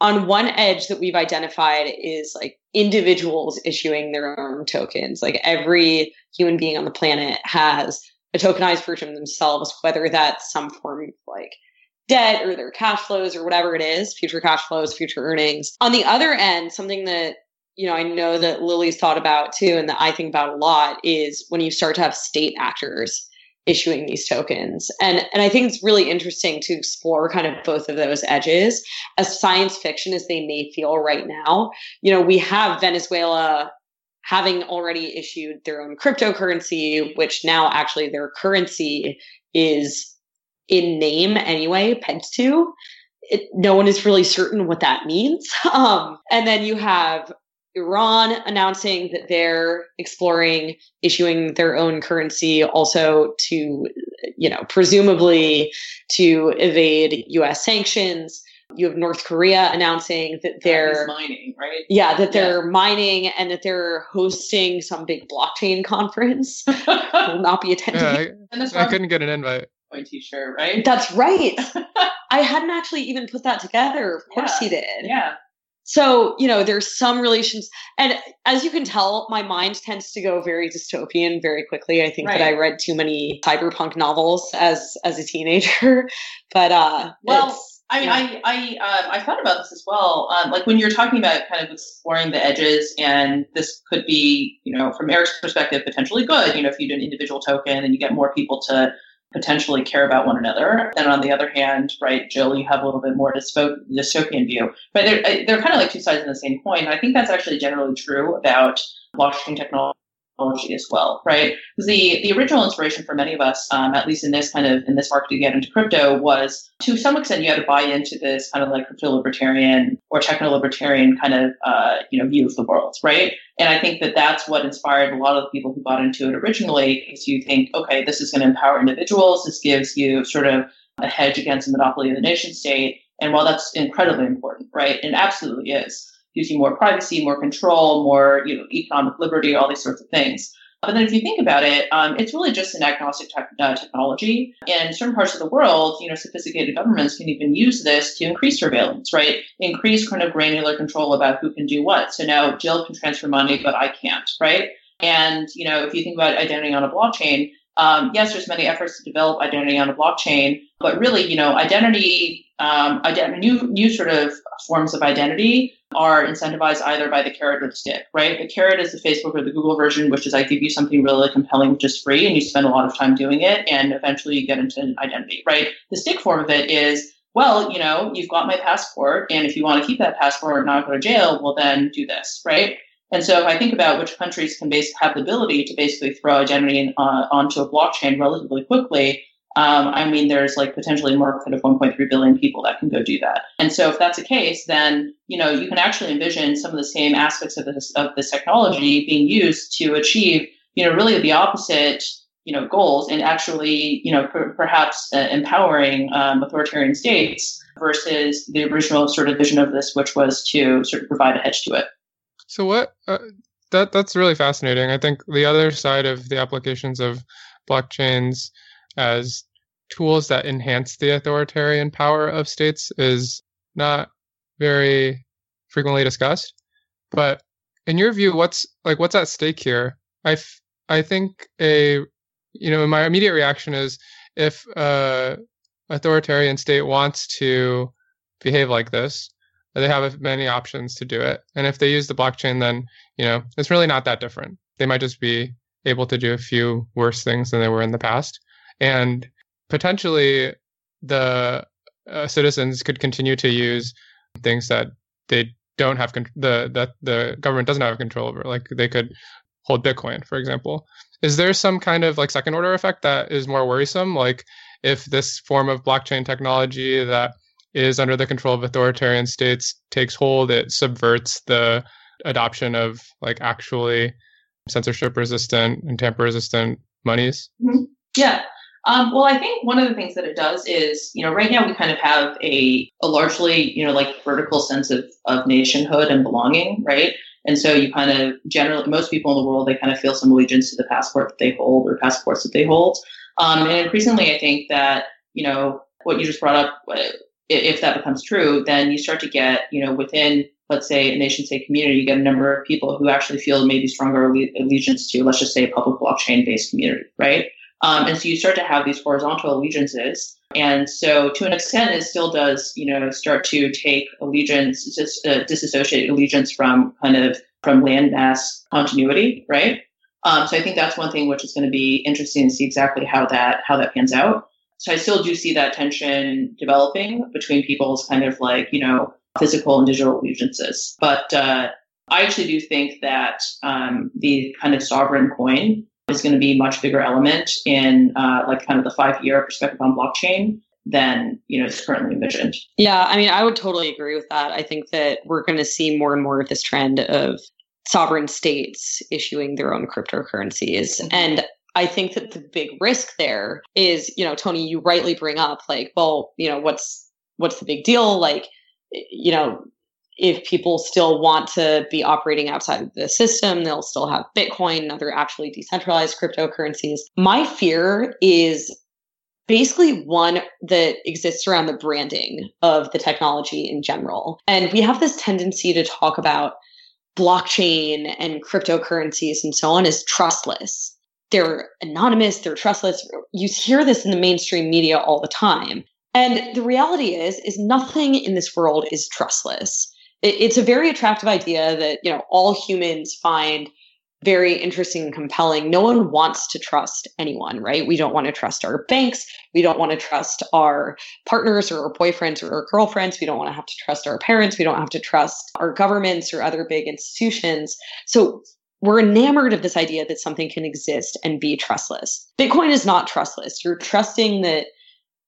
B: on one edge that we've identified is like individuals issuing their own tokens. Like every human being on the planet has a tokenized version of themselves, whether that's some form of like debt or their cash flows or whatever it is, future cash flows, future earnings. On the other end, something that you know, I know that Lily's thought about too, and that I think about a lot is when you start to have state actors issuing these tokens. And and I think it's really interesting to explore kind of both of those edges as science fiction as they may feel right now. You know, we have Venezuela having already issued their own cryptocurrency, which now actually their currency is in name anyway, pegged to. It, no one is really certain what that means. Um, and then you have Iran announcing that they're exploring issuing their own currency also to, you know, presumably to evade US sanctions. You have North Korea announcing that they're
C: mining, right?
B: Yeah, that they're yeah. mining and that they're hosting some big blockchain conference. will not be attending.
D: Yeah, I, I couldn't get an invite.
C: My T-shirt, right?
B: That's right. I hadn't actually even put that together. Of course
C: yeah.
B: he did.
C: Yeah.
B: So, you know, there's some relations. And as you can tell, my mind tends to go very dystopian very quickly. I think right. that I read too many cyberpunk novels as as a teenager. but uh
C: well, I mean, yeah. I I uh, I thought about this as well. Um, like when you're talking about kind of exploring the edges, and this could be, you know, from Erik's perspective, potentially good. You know, if you do an individual token and you get more people to potentially care about one another. And on the other hand, right, Jill, you have a little bit more dystopian view. But they're, they're kind of like two sides of the same coin. I think that's actually generally true about blockchain technology technology as well, right? Because the the original inspiration for many of us, um, at least in this kind of in this market to get into crypto, was to some extent you had to buy into this kind of like crypto libertarian or techno libertarian kind of uh, you know view of the world, right? And I think that that's what inspired a lot of the people who got into it originally, because you think, okay, this is going to empower individuals. This gives you sort of a hedge against the monopoly of the nation state. And while that's incredibly important, right, It absolutely is, gives you more privacy, more control, more you know economic liberty, all these sorts of things. But then if you think about it, um, it's really just an agnostic uh, technology. In certain parts of the world, you know, sophisticated governments can even use this to increase surveillance, right? Increase kind of granular control about who can do what. So now Jill can transfer money, but I can't, right? And, you know, if you think about identity on a blockchain, um, yes, there's many efforts to develop identity on a blockchain, but really, you know, identity, um, ident- new new sort of forms of identity are incentivized either by the carrot or the stick, right? The carrot is the Facebook or the Google version, which is I give you something really compelling, which is free, and you spend a lot of time doing it, and eventually you get into an identity, right? The stick form of it is, well, you know, you've got my passport, and if you want to keep that passport and not go to jail, well, then do this, right? And so if I think about which countries can base, have the ability to basically throw identity in, uh, onto a blockchain relatively quickly, um, I mean, there's like potentially a market of 1.3 billion people that can go do that. And so if that's the case, then, you know, you can actually envision some of the same aspects of this, of this technology being used to achieve, you know, really the opposite, you know, goals and actually, you know, per- perhaps uh, empowering um, authoritarian states versus the original sort of vision of this, which was to sort of provide a hedge to it.
D: So what uh, that that's really fascinating. I think the other side of the applications of blockchains as tools that enhance the authoritarian power of states is not very frequently discussed. But in your view, what's like what's at stake here? I, f- I think a you know my immediate reaction is if a authoritarian state wants to behave like this, they have many options to do it. And if they use the blockchain, then, you know, it's really not that different. They might just be able to do a few worse things than they were in the past. And potentially the uh, citizens could continue to use things that they don't have con- the that the government doesn't have control over like they could hold bitcoin for example is there some kind of like second order effect that is more worrisome like if this form of blockchain technology that is under the control of authoritarian states takes hold, it subverts the adoption of like actually censorship resistant and tamper resistant monies.
C: Mm-hmm. Yeah. Um, well, I think one of the things that it does is, you know, right now we kind of have a, a largely, you know, like vertical sense of, of nationhood and belonging, right? And so you kind of generally, most people in the world, they kind of feel some allegiance to the passport that they hold or passports that they hold. Um, and increasingly, I think that, you know, what you just brought up, if that becomes true, then you start to get, you know, within, let's say, a nation state community, you get a number of people who actually feel maybe stronger allegiance to, let's just say, a public blockchain based community, right? Um, and so you start to have these horizontal allegiances. And so to an extent, it still does, you know, start to take allegiance, just uh, disassociate allegiance from kind of from landmass continuity, right? Um, so I think that's one thing which is going to be interesting to see exactly how that how that pans out so I still do see that tension developing between people's kind of like, you know, physical and digital allegiances. But uh, I actually do think that um, the kind of sovereign coin is going to be a much bigger element in uh, like kind of the five year perspective on blockchain than you know is currently envisioned.
B: Yeah, I mean, I would totally agree with that. I think that we're going to see more and more of this trend of sovereign states issuing their own cryptocurrencies, mm-hmm. and I think that the big risk there is, you know, Tony, you rightly bring up like, well, you know, what's what's the big deal? Like, you know, if people still want to be operating outside of the system, they'll still have Bitcoin and other actually decentralized cryptocurrencies. My fear is basically one that exists around the branding of the technology in general. And we have this tendency to talk about blockchain and cryptocurrencies and so on as trustless they're anonymous, they're trustless. You hear this in the mainstream media all the time. And the reality is, is nothing in this world is trustless. It's a very attractive idea that, you know, all humans find very interesting and compelling. No one wants to trust anyone, right? We don't want to trust our banks. We don't want to trust our partners or our boyfriends or our girlfriends. We don't want to have to trust our parents. We don't have to trust our governments or other big institutions. So we're enamored of this idea that something can exist and be trustless. Bitcoin is not trustless. You're trusting that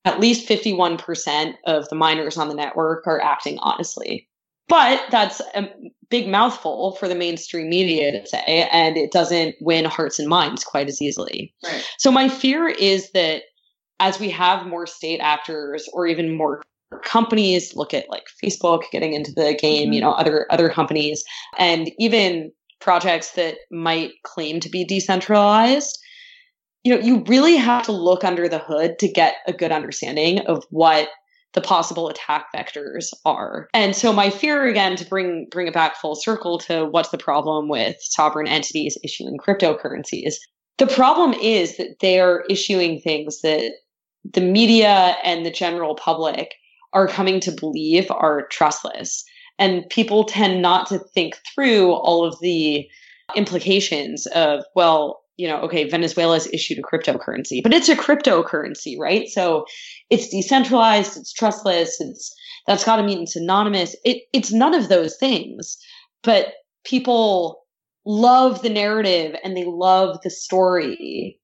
B: at least 51% of the miners on the network are acting honestly. But that's a big mouthful for the mainstream media to say, and it doesn't win hearts and minds quite as easily.
C: Right.
B: So, my fear is that as we have more state actors or even more companies look at like Facebook getting into the game, mm-hmm. you know, other other companies and even projects that might claim to be decentralized, you know, you really have to look under the hood to get a good understanding of what the possible attack vectors are. And so my fear again to bring bring it back full circle to what's the problem with sovereign entities issuing cryptocurrencies. The problem is that they are issuing things that the media and the general public are coming to believe are trustless. And people tend not to think through all of the implications of, well, you know, okay, Venezuela's issued a cryptocurrency, but it's a cryptocurrency, right? So it's decentralized, it's trustless, it's that's got to mean it's anonymous. It, it's none of those things, but people love the narrative and they love the story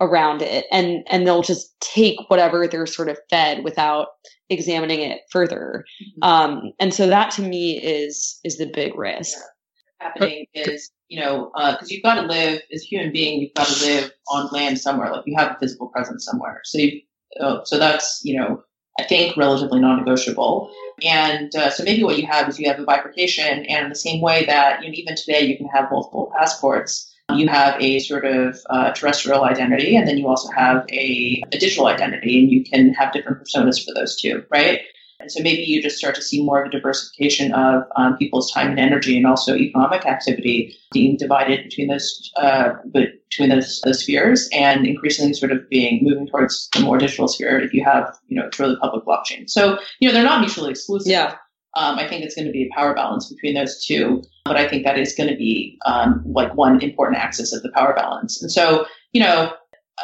B: around it, and and they'll just take whatever they're sort of fed without examining it further. Mm-hmm. Um, and so that to me is is the big risk. Yeah.
C: Happening is you know, because uh, you've got to live as a human being, you've got to live on land somewhere. Like you have a physical presence somewhere. So, you, uh, so that's you know, I think relatively non-negotiable. And uh, so maybe what you have is you have a bifurcation, and in the same way that you know, even today you can have multiple passports, you have a sort of uh, terrestrial identity, and then you also have a, a digital identity, and you can have different personas for those two, right? And so maybe you just start to see more of a diversification of um, people's time and energy and also economic activity being divided between those uh, between those, those spheres and increasingly sort of being moving towards the more digital sphere if you have you know truly public blockchain. So you know they're not mutually exclusive.
B: Yeah.
C: Um, I think it's going to be a power balance between those two, but I think that is going to be um, like one important axis of the power balance. And so, you know,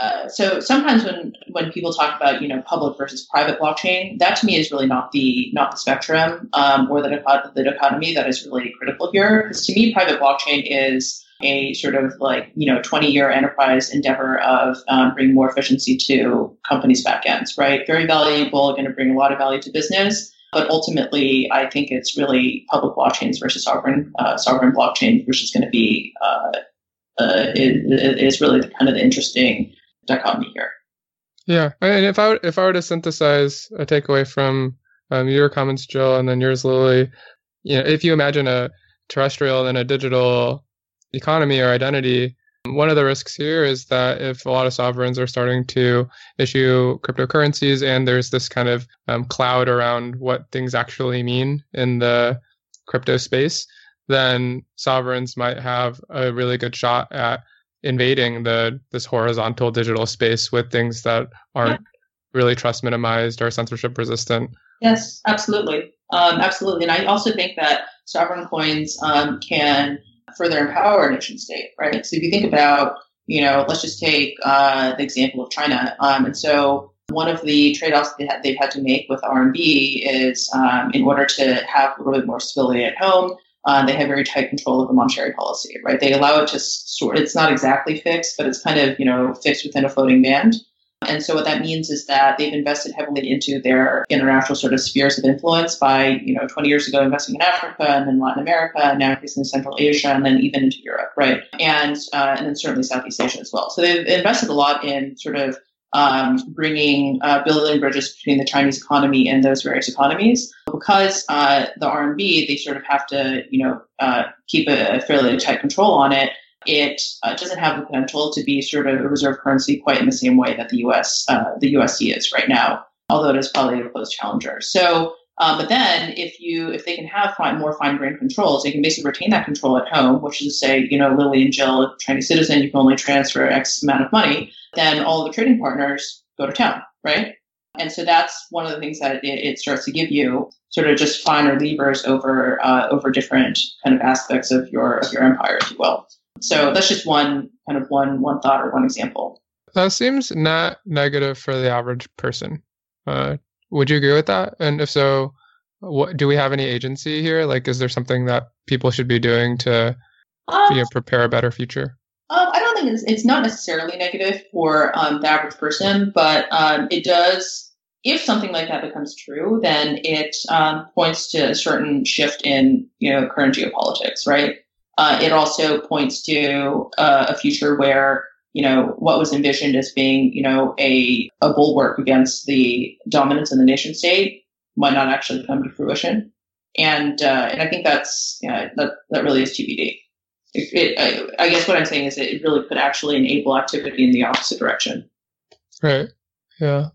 C: uh, so sometimes when when people talk about you know public versus private blockchain, that to me is really not the not the spectrum um, or the the dichotomy that is really critical here. Because to me, private blockchain is a sort of like you know 20 year enterprise endeavor of um, bringing more efficiency to companies' backends. Right, very valuable, going to bring a lot of value to business. But ultimately, I think it's really public blockchains versus sovereign uh, sovereign blockchain, which is going to be uh, uh, is, is really the kind of the interesting dichotomy here.
D: Yeah, and if I if I were to synthesize a takeaway from um, your comments, Jill, and then yours, Lily, you know, if you imagine a terrestrial and a digital economy or identity, one of the risks here is that if a lot of sovereigns are starting to issue cryptocurrencies and there's this kind of um, cloud around what things actually mean in the crypto space, then sovereigns might have a really good shot at invading the this horizontal digital space with things that aren't yeah. really trust minimized or censorship resistant.
C: Yes, absolutely, um, absolutely. And I also think that sovereign coins um, can further empower a nation state, right? So if you think about, you know, let's just take uh, the example of China, um, and so. One of the trade-offs they they've had to make with RMB is um, in order to have a little bit more stability at home, uh, they have very tight control of the monetary policy, right? They allow it to sort. It's not exactly fixed, but it's kind of you know fixed within a floating band. And so what that means is that they've invested heavily into their international sort of spheres of influence by, you know, 20 years ago investing in Africa and then Latin America and now increasingly Central Asia and then even into Europe, right? And, uh, and then certainly Southeast Asia as well. So they've invested a lot in sort of um, bringing uh, building bridges between the Chinese economy and those various economies. Because uh, the RMB, they sort of have to, you know, uh, keep a, fairly tight control on it. It uh, doesn't have the potential to be sort of a reserve currency quite in the same way that the U.S. Uh, the USD is right now, although it is probably a close challenger. So. Um, but then, if you if they can have fine, more fine grained controls, they can basically retain that control at home, which is to say, you know, Lily and Jill, Chinese citizen, you can only transfer X amount of money then all the trading partners go to town, right? And so that's one of the things that it, it starts to give you sort of just finer levers over uh, over different kind of aspects of your of your empire, if you will. So that's just one kind of one one thought or one example.
D: That seems not negative for the average person. Uh, would you agree with that? And if so, what do we have any agency here? Like, is there something that people should be doing to um, you know, prepare a better future?
C: Um, I don't think it's, it's not necessarily negative for um, the average person, but um, it does. If something like that becomes true, then it um, points to a certain shift in you know current geopolitics, right? Uh, it also points to uh, a future where you know what was envisioned as being you know a a bulwark against the dominance of the nation state might not actually come to fruition, and uh, and I think that's yeah, that that really is TBD it, I, I guess what I'm saying is it really could actually enable activity in the opposite direction.
D: Right. Yeah.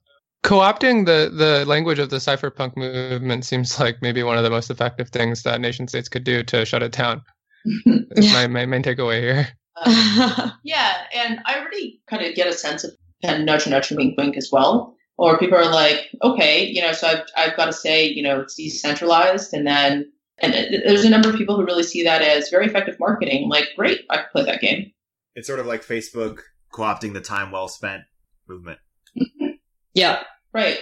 D: Co-opting the, the language of the cypherpunk movement seems like maybe one of the most effective things that nation states could do to shut it down. That's my, my main takeaway here.
C: Um, yeah, and I already kind of get a sense of kind of nudge, nudge, wink, wink as well. Or people are like, okay, you know, so I've, I've got to say, you know, it's decentralized, and then and there's a number of people who really see that as very effective marketing. Like, great, I could play that game.
A: It's sort of like Facebook co-opting the time well spent movement.
C: yeah, right.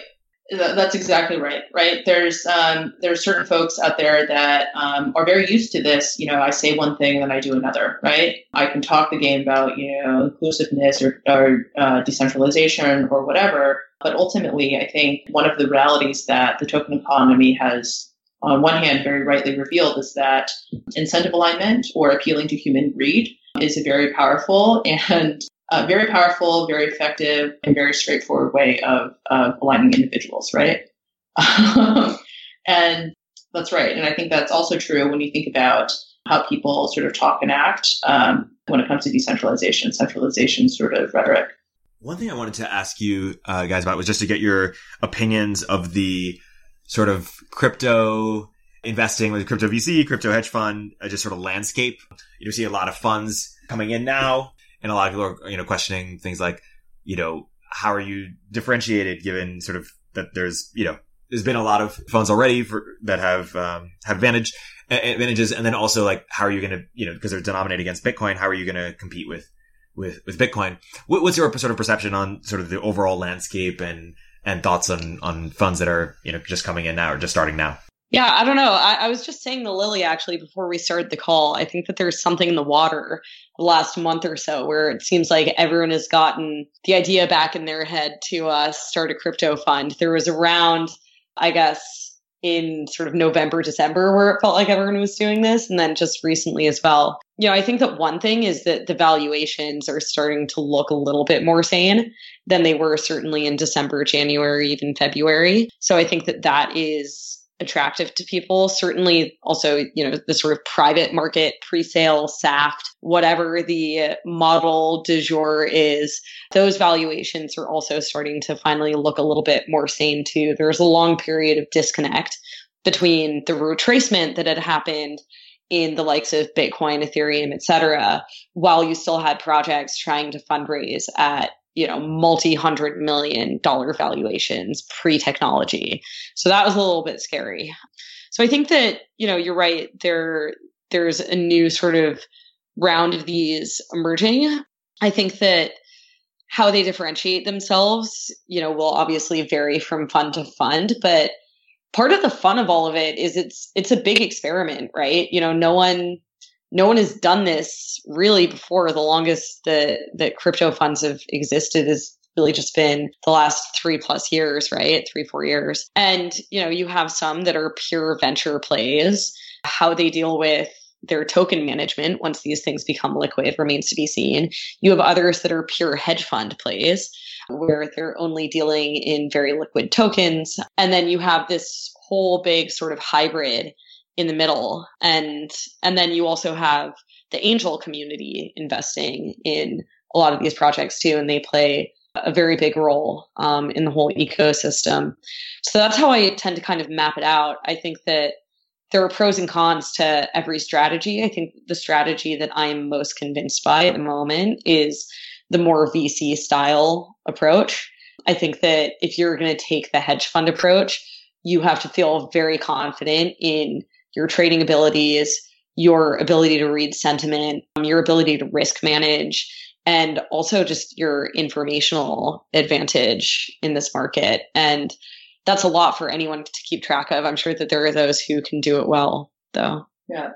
C: That's exactly right. Right. There's um, there's certain folks out there that um, are very used to this. You know, I say one thing and then I do another. Right. I can talk the game about you know inclusiveness or, or uh, decentralization or whatever, but ultimately, I think one of the realities that the token economy has on one hand, very rightly revealed is that incentive alignment or appealing to human greed is a very powerful and uh, very powerful, very effective, and very straightforward way of, of aligning individuals, right? and that's right. And I think that's also true when you think about how people sort of talk and act um, when it comes to decentralization, centralization sort of rhetoric.
A: One thing I wanted to ask you uh, guys about was just to get your opinions of the sort of crypto investing with crypto VC, crypto hedge fund, uh, just sort of landscape. You see a lot of funds coming in now, and a lot of people are, you know, questioning things like, you know, how are you differentiated given sort of that there's, you know, there's been a lot of funds already for that have um, have advantage advantages, and then also like how are you going to, you know, because they're denominated against Bitcoin, how are you going to compete with with with Bitcoin? what's your sort of perception on sort of the overall landscape and and thoughts on on funds that are you know just coming in now or just starting now.
B: Yeah, I don't know. I, I, was just saying to Lily actually before we started the call. I think that there's something in the water the last month or so where it seems like everyone has gotten the idea back in their head to uh, start a crypto fund. There was around, I guess, in sort of November, December, where it felt like everyone was doing this. And then just recently as well. You know, I think that one thing is that the valuations are starting to look a little bit more sane than they were certainly in December, January, even February. So I think that that is attractive to people. Certainly also, you know, the sort of private market pre-sale SAFT, whatever the model du jour is, those valuations are also starting to finally look a little bit more sane too. There's a long period of disconnect between the retracement that had happened in the likes of Bitcoin, Ethereum, et cetera, while you still had projects trying to fundraise at you know, multi hundred million dollar valuations pre technology. So that was a little bit scary. So I think that, you know, you're right. There, there's a new sort of round of these emerging. I think that how they differentiate themselves, you know, will obviously vary from fund to fund, but part of the fun of all of it is it's it's a big experiment, right? You know, no one no one has done this really before. The longest that that crypto funds have existed has really just been the last three plus years, right? Three, four years. And, you know, you have some that are pure venture plays. How they deal with their token management once these things become liquid remains to be seen. You have others that are pure hedge fund plays where they're only dealing in very liquid tokens. And then you have this whole big sort of hybrid in the middle. And and then you also have the angel community investing in a lot of these projects too and they play a very big role um, in the whole ecosystem. So that's how i tend to kind of map it out. I think that there are pros and cons to every strategy. I think the strategy that i'm most convinced by at the moment is the more vc style approach. I think that if you're going to take the hedge fund approach you have to feel very confident in your trading abilities, your ability to read sentiment, your ability to risk manage, and also just your informational advantage in this market. And that's a lot for anyone to keep track of. I'm sure that there are those who can do it well, though.
C: Yeah.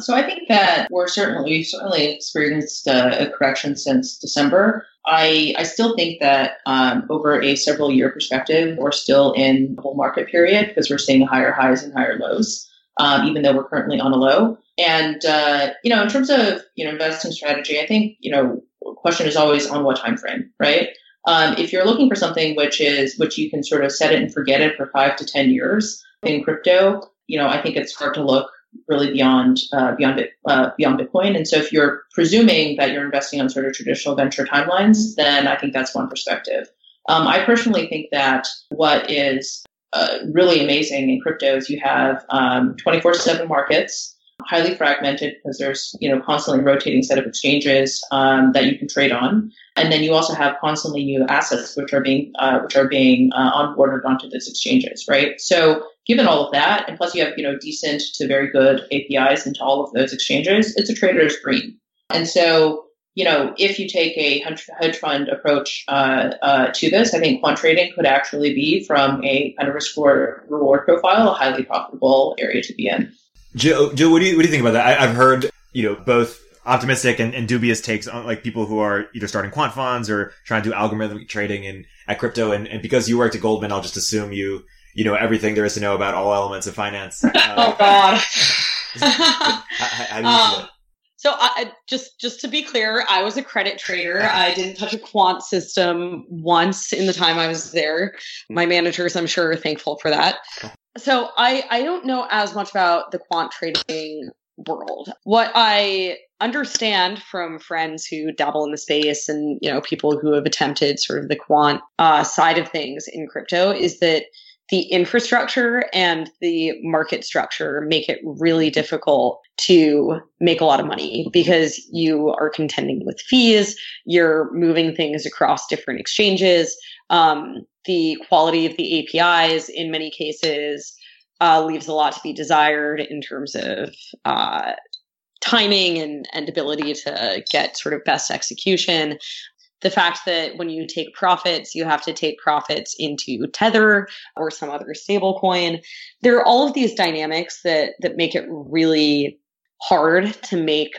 C: So I think that we're certainly we've certainly experienced a, a correction since December. I I still think that um, over a several year perspective, we're still in the bull market period because we're seeing higher highs and higher lows, um, even though we're currently on a low. And uh, you know, in terms of you know investing strategy, I think you know question is always on what time frame, right? Um, if you're looking for something which is which you can sort of set it and forget it for five to ten years in crypto, you know, I think it's hard to look really beyond uh, beyond uh, beyond Bitcoin. And so, if you're presuming that you're investing on sort of traditional venture timelines, then I think that's one perspective. Um, I personally think that what is uh, really amazing in crypto is you have um, 24/7 markets highly fragmented because there's you know constantly rotating set of exchanges um, that you can trade on, and then you also have constantly new assets which are being uh, which are being uh, onboarded onto those exchanges, right? So given all of that, and plus you have you know decent to very good APIs into all of those exchanges, it's a trader's dream. And so you know if you take a hedge fund approach uh, uh to this, I think quant trading could actually be from a kind of risk reward profile a highly profitable area to be in.
A: Jill, Jill, what do you what do you think about that? I, have heard you know both optimistic and, and, dubious takes on like people who are either starting quant funds or trying to do algorithmic trading in at crypto. And, and because you worked at Goldman, I'll just assume you you know everything there is to know about all elements of finance.
B: Uh, oh God. how, how so I, just just to be clear, I was a credit trader. I didn't touch a quant system once in the time I was there. My managers, I'm sure, are thankful for that so I I don't know as much about the quant trading world. What I understand from friends who dabble in the space and you know people who have attempted sort of the quant uh, side of things in crypto is that the infrastructure and the market structure make it really difficult to make a lot of money because you are contending with fees, you're moving things across different exchanges. Um, the quality of the APIs in many cases uh, leaves a lot to be desired in terms of uh, timing and, and ability to get sort of best execution. The fact that when you take profits, you have to take profits into Tether or some other stable coin. There are all of these dynamics that that make it really hard to make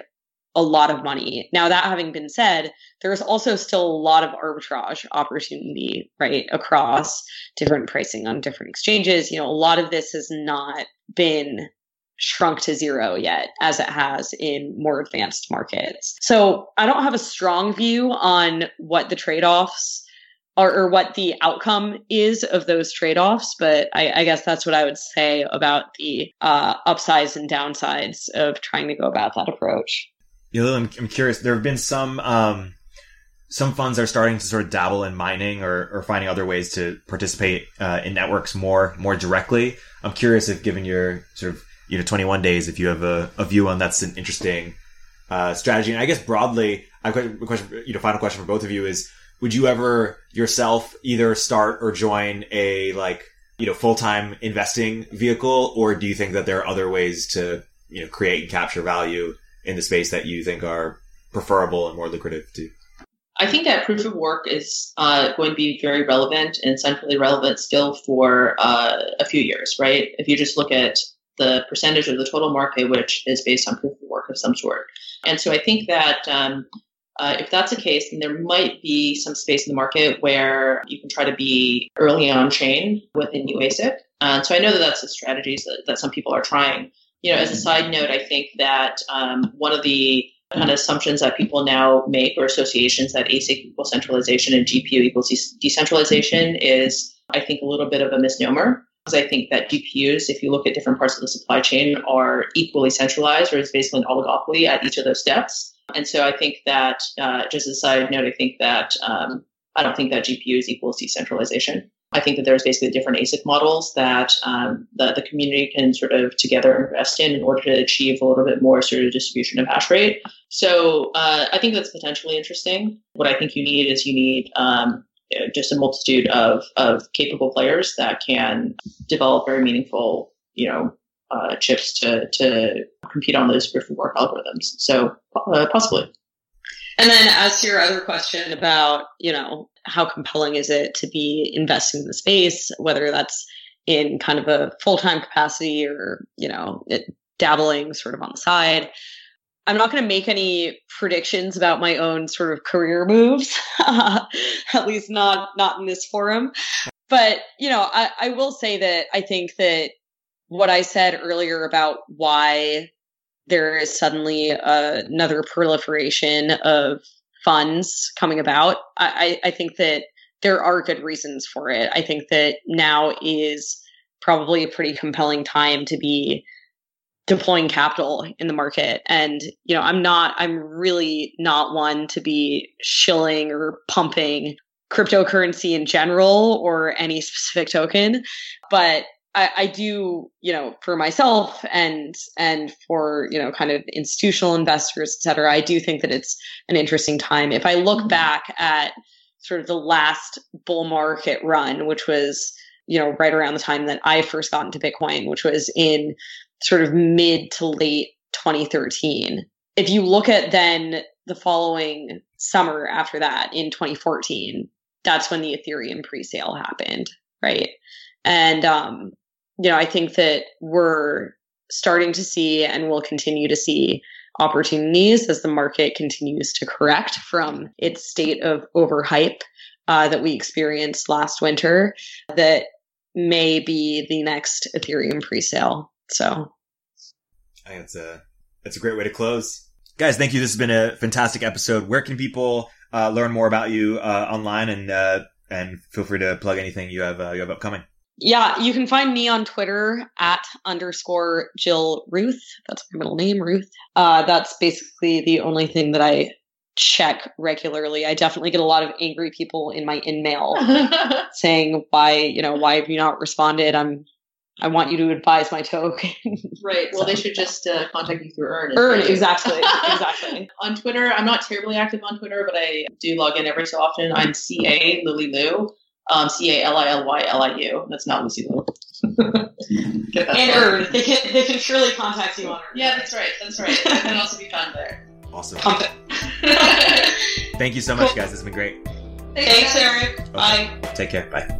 B: a lot of money. Now, that having been said, there's also still a lot of arbitrage opportunity, right, across different pricing on different exchanges. You know, a lot of this has not been shrunk to zero yet, as it has in more advanced markets. So I don't have a strong view on what the trade offs or, or, what the outcome is of those trade offs, but I, I, guess that's what I would say about the uh, upsides and downsides of trying to go about that approach.
A: You know, I'm, I'm curious. There have been some um, some funds are starting to sort of dabble in mining or, or finding other ways to participate uh, in networks more more directly. I'm curious if, given your sort of you know 21 days, if you have a, a view on that's an interesting uh, strategy. And I guess broadly, I question, you know, final question for both of you is: Would you ever yourself either start or join a like you know full time investing vehicle, or do you think that there are other ways to you know create and capture value in the space that you think are preferable and more lucrative to?
C: I think that proof of work is uh, going to be very relevant and centrally relevant still for uh, a few years, right? If you just look at the percentage of the total market which is based on proof of work of some sort. And so I think that um, uh, if that's the case, then there might be some space in the market where you can try to be early on chain within a new Uh, so I know that that's the strategies that, that some people are trying you know, as a side note, I think that um, one of the kind of assumptions that people now make or associations that ASIC equals centralization and GPU equals de- decentralization is, I think, a little bit of a misnomer. Because I think that GPUs, if you look at different parts of the supply chain, are equally centralized, or it's basically an oligopoly at each of those steps. And so I think that, uh, just as a side note, I think that um, I don't think that GPUs equals decentralization. I think that there's basically different ASIC models that um, the, the community can sort of together invest in in order to achieve a little bit more sort of distribution of hash rate. So uh, I think that's potentially interesting. What I think you need is you need um, just a multitude of, of capable players that can develop very meaningful, you know, uh, chips to, to compete on those proof of work algorithms. So uh, possibly.
B: And then as to your other question about, you know, how compelling is it to be investing in the space, whether that's in kind of a full-time capacity or, you know, it, dabbling sort of on the side. I'm not going to make any predictions about my own sort of career moves, at least not not in this forum. But you know, I, I will say that I think that what I said earlier about why there is suddenly uh, another proliferation of funds coming about, I, I think that there are good reasons for it. I think that now is probably a pretty compelling time to be deploying capital in the market. And, you know, I'm not, I'm really not one to be shilling or pumping cryptocurrency in general or any specific token. But I, I, do, you know, for myself and and for you know, kind of institutional investors, et cetera, I do think that it's an interesting time. If I look mm-hmm. back at sort of the last bull market run, which was you know right around the time that I first got into Bitcoin, which was in sort of mid to late 2013. If you look at then the following summer after that in 2014, that's when the Ethereum pre-sale happened, right? And um, you know, I think that we're starting to see and will continue to see opportunities as the market continues to correct from its state of overhype uh, that we experienced last winter that may be the next Ethereum pre-sale. So
A: I think that's a that's a great way to close. Guys, thank you. This has been a fantastic episode. Where can people uh, learn more about you uh, online and uh, and feel free to plug anything you have uh, you have upcoming.
B: Yeah, you can find me on Twitter at underscore Jill Ruth. That's my middle name, Ruth. Uh, that's basically the only thing that I check regularly. I definitely get a lot of angry people in my in mail saying why, you know, why have you not responded? I'm I want you to advise my token.
C: right. Well, so. they should just uh, contact you through Earn.
B: Earn, exactly. exactly.
C: on Twitter, I'm not terribly active on Twitter, but I do log in every so often. I'm CA Lily Liu. Um, C A L I L Y L I U. That's not Lucy Liu.
B: and Earn. They can, they can surely contact you on Earn.
C: Yeah, that's right. That's right. I can also be found there.
A: Awesome. Thank you so much, cool. guys. It's been great.
B: Thanks, Thanks Erik. Okay. Bye.
A: Take care. Bye.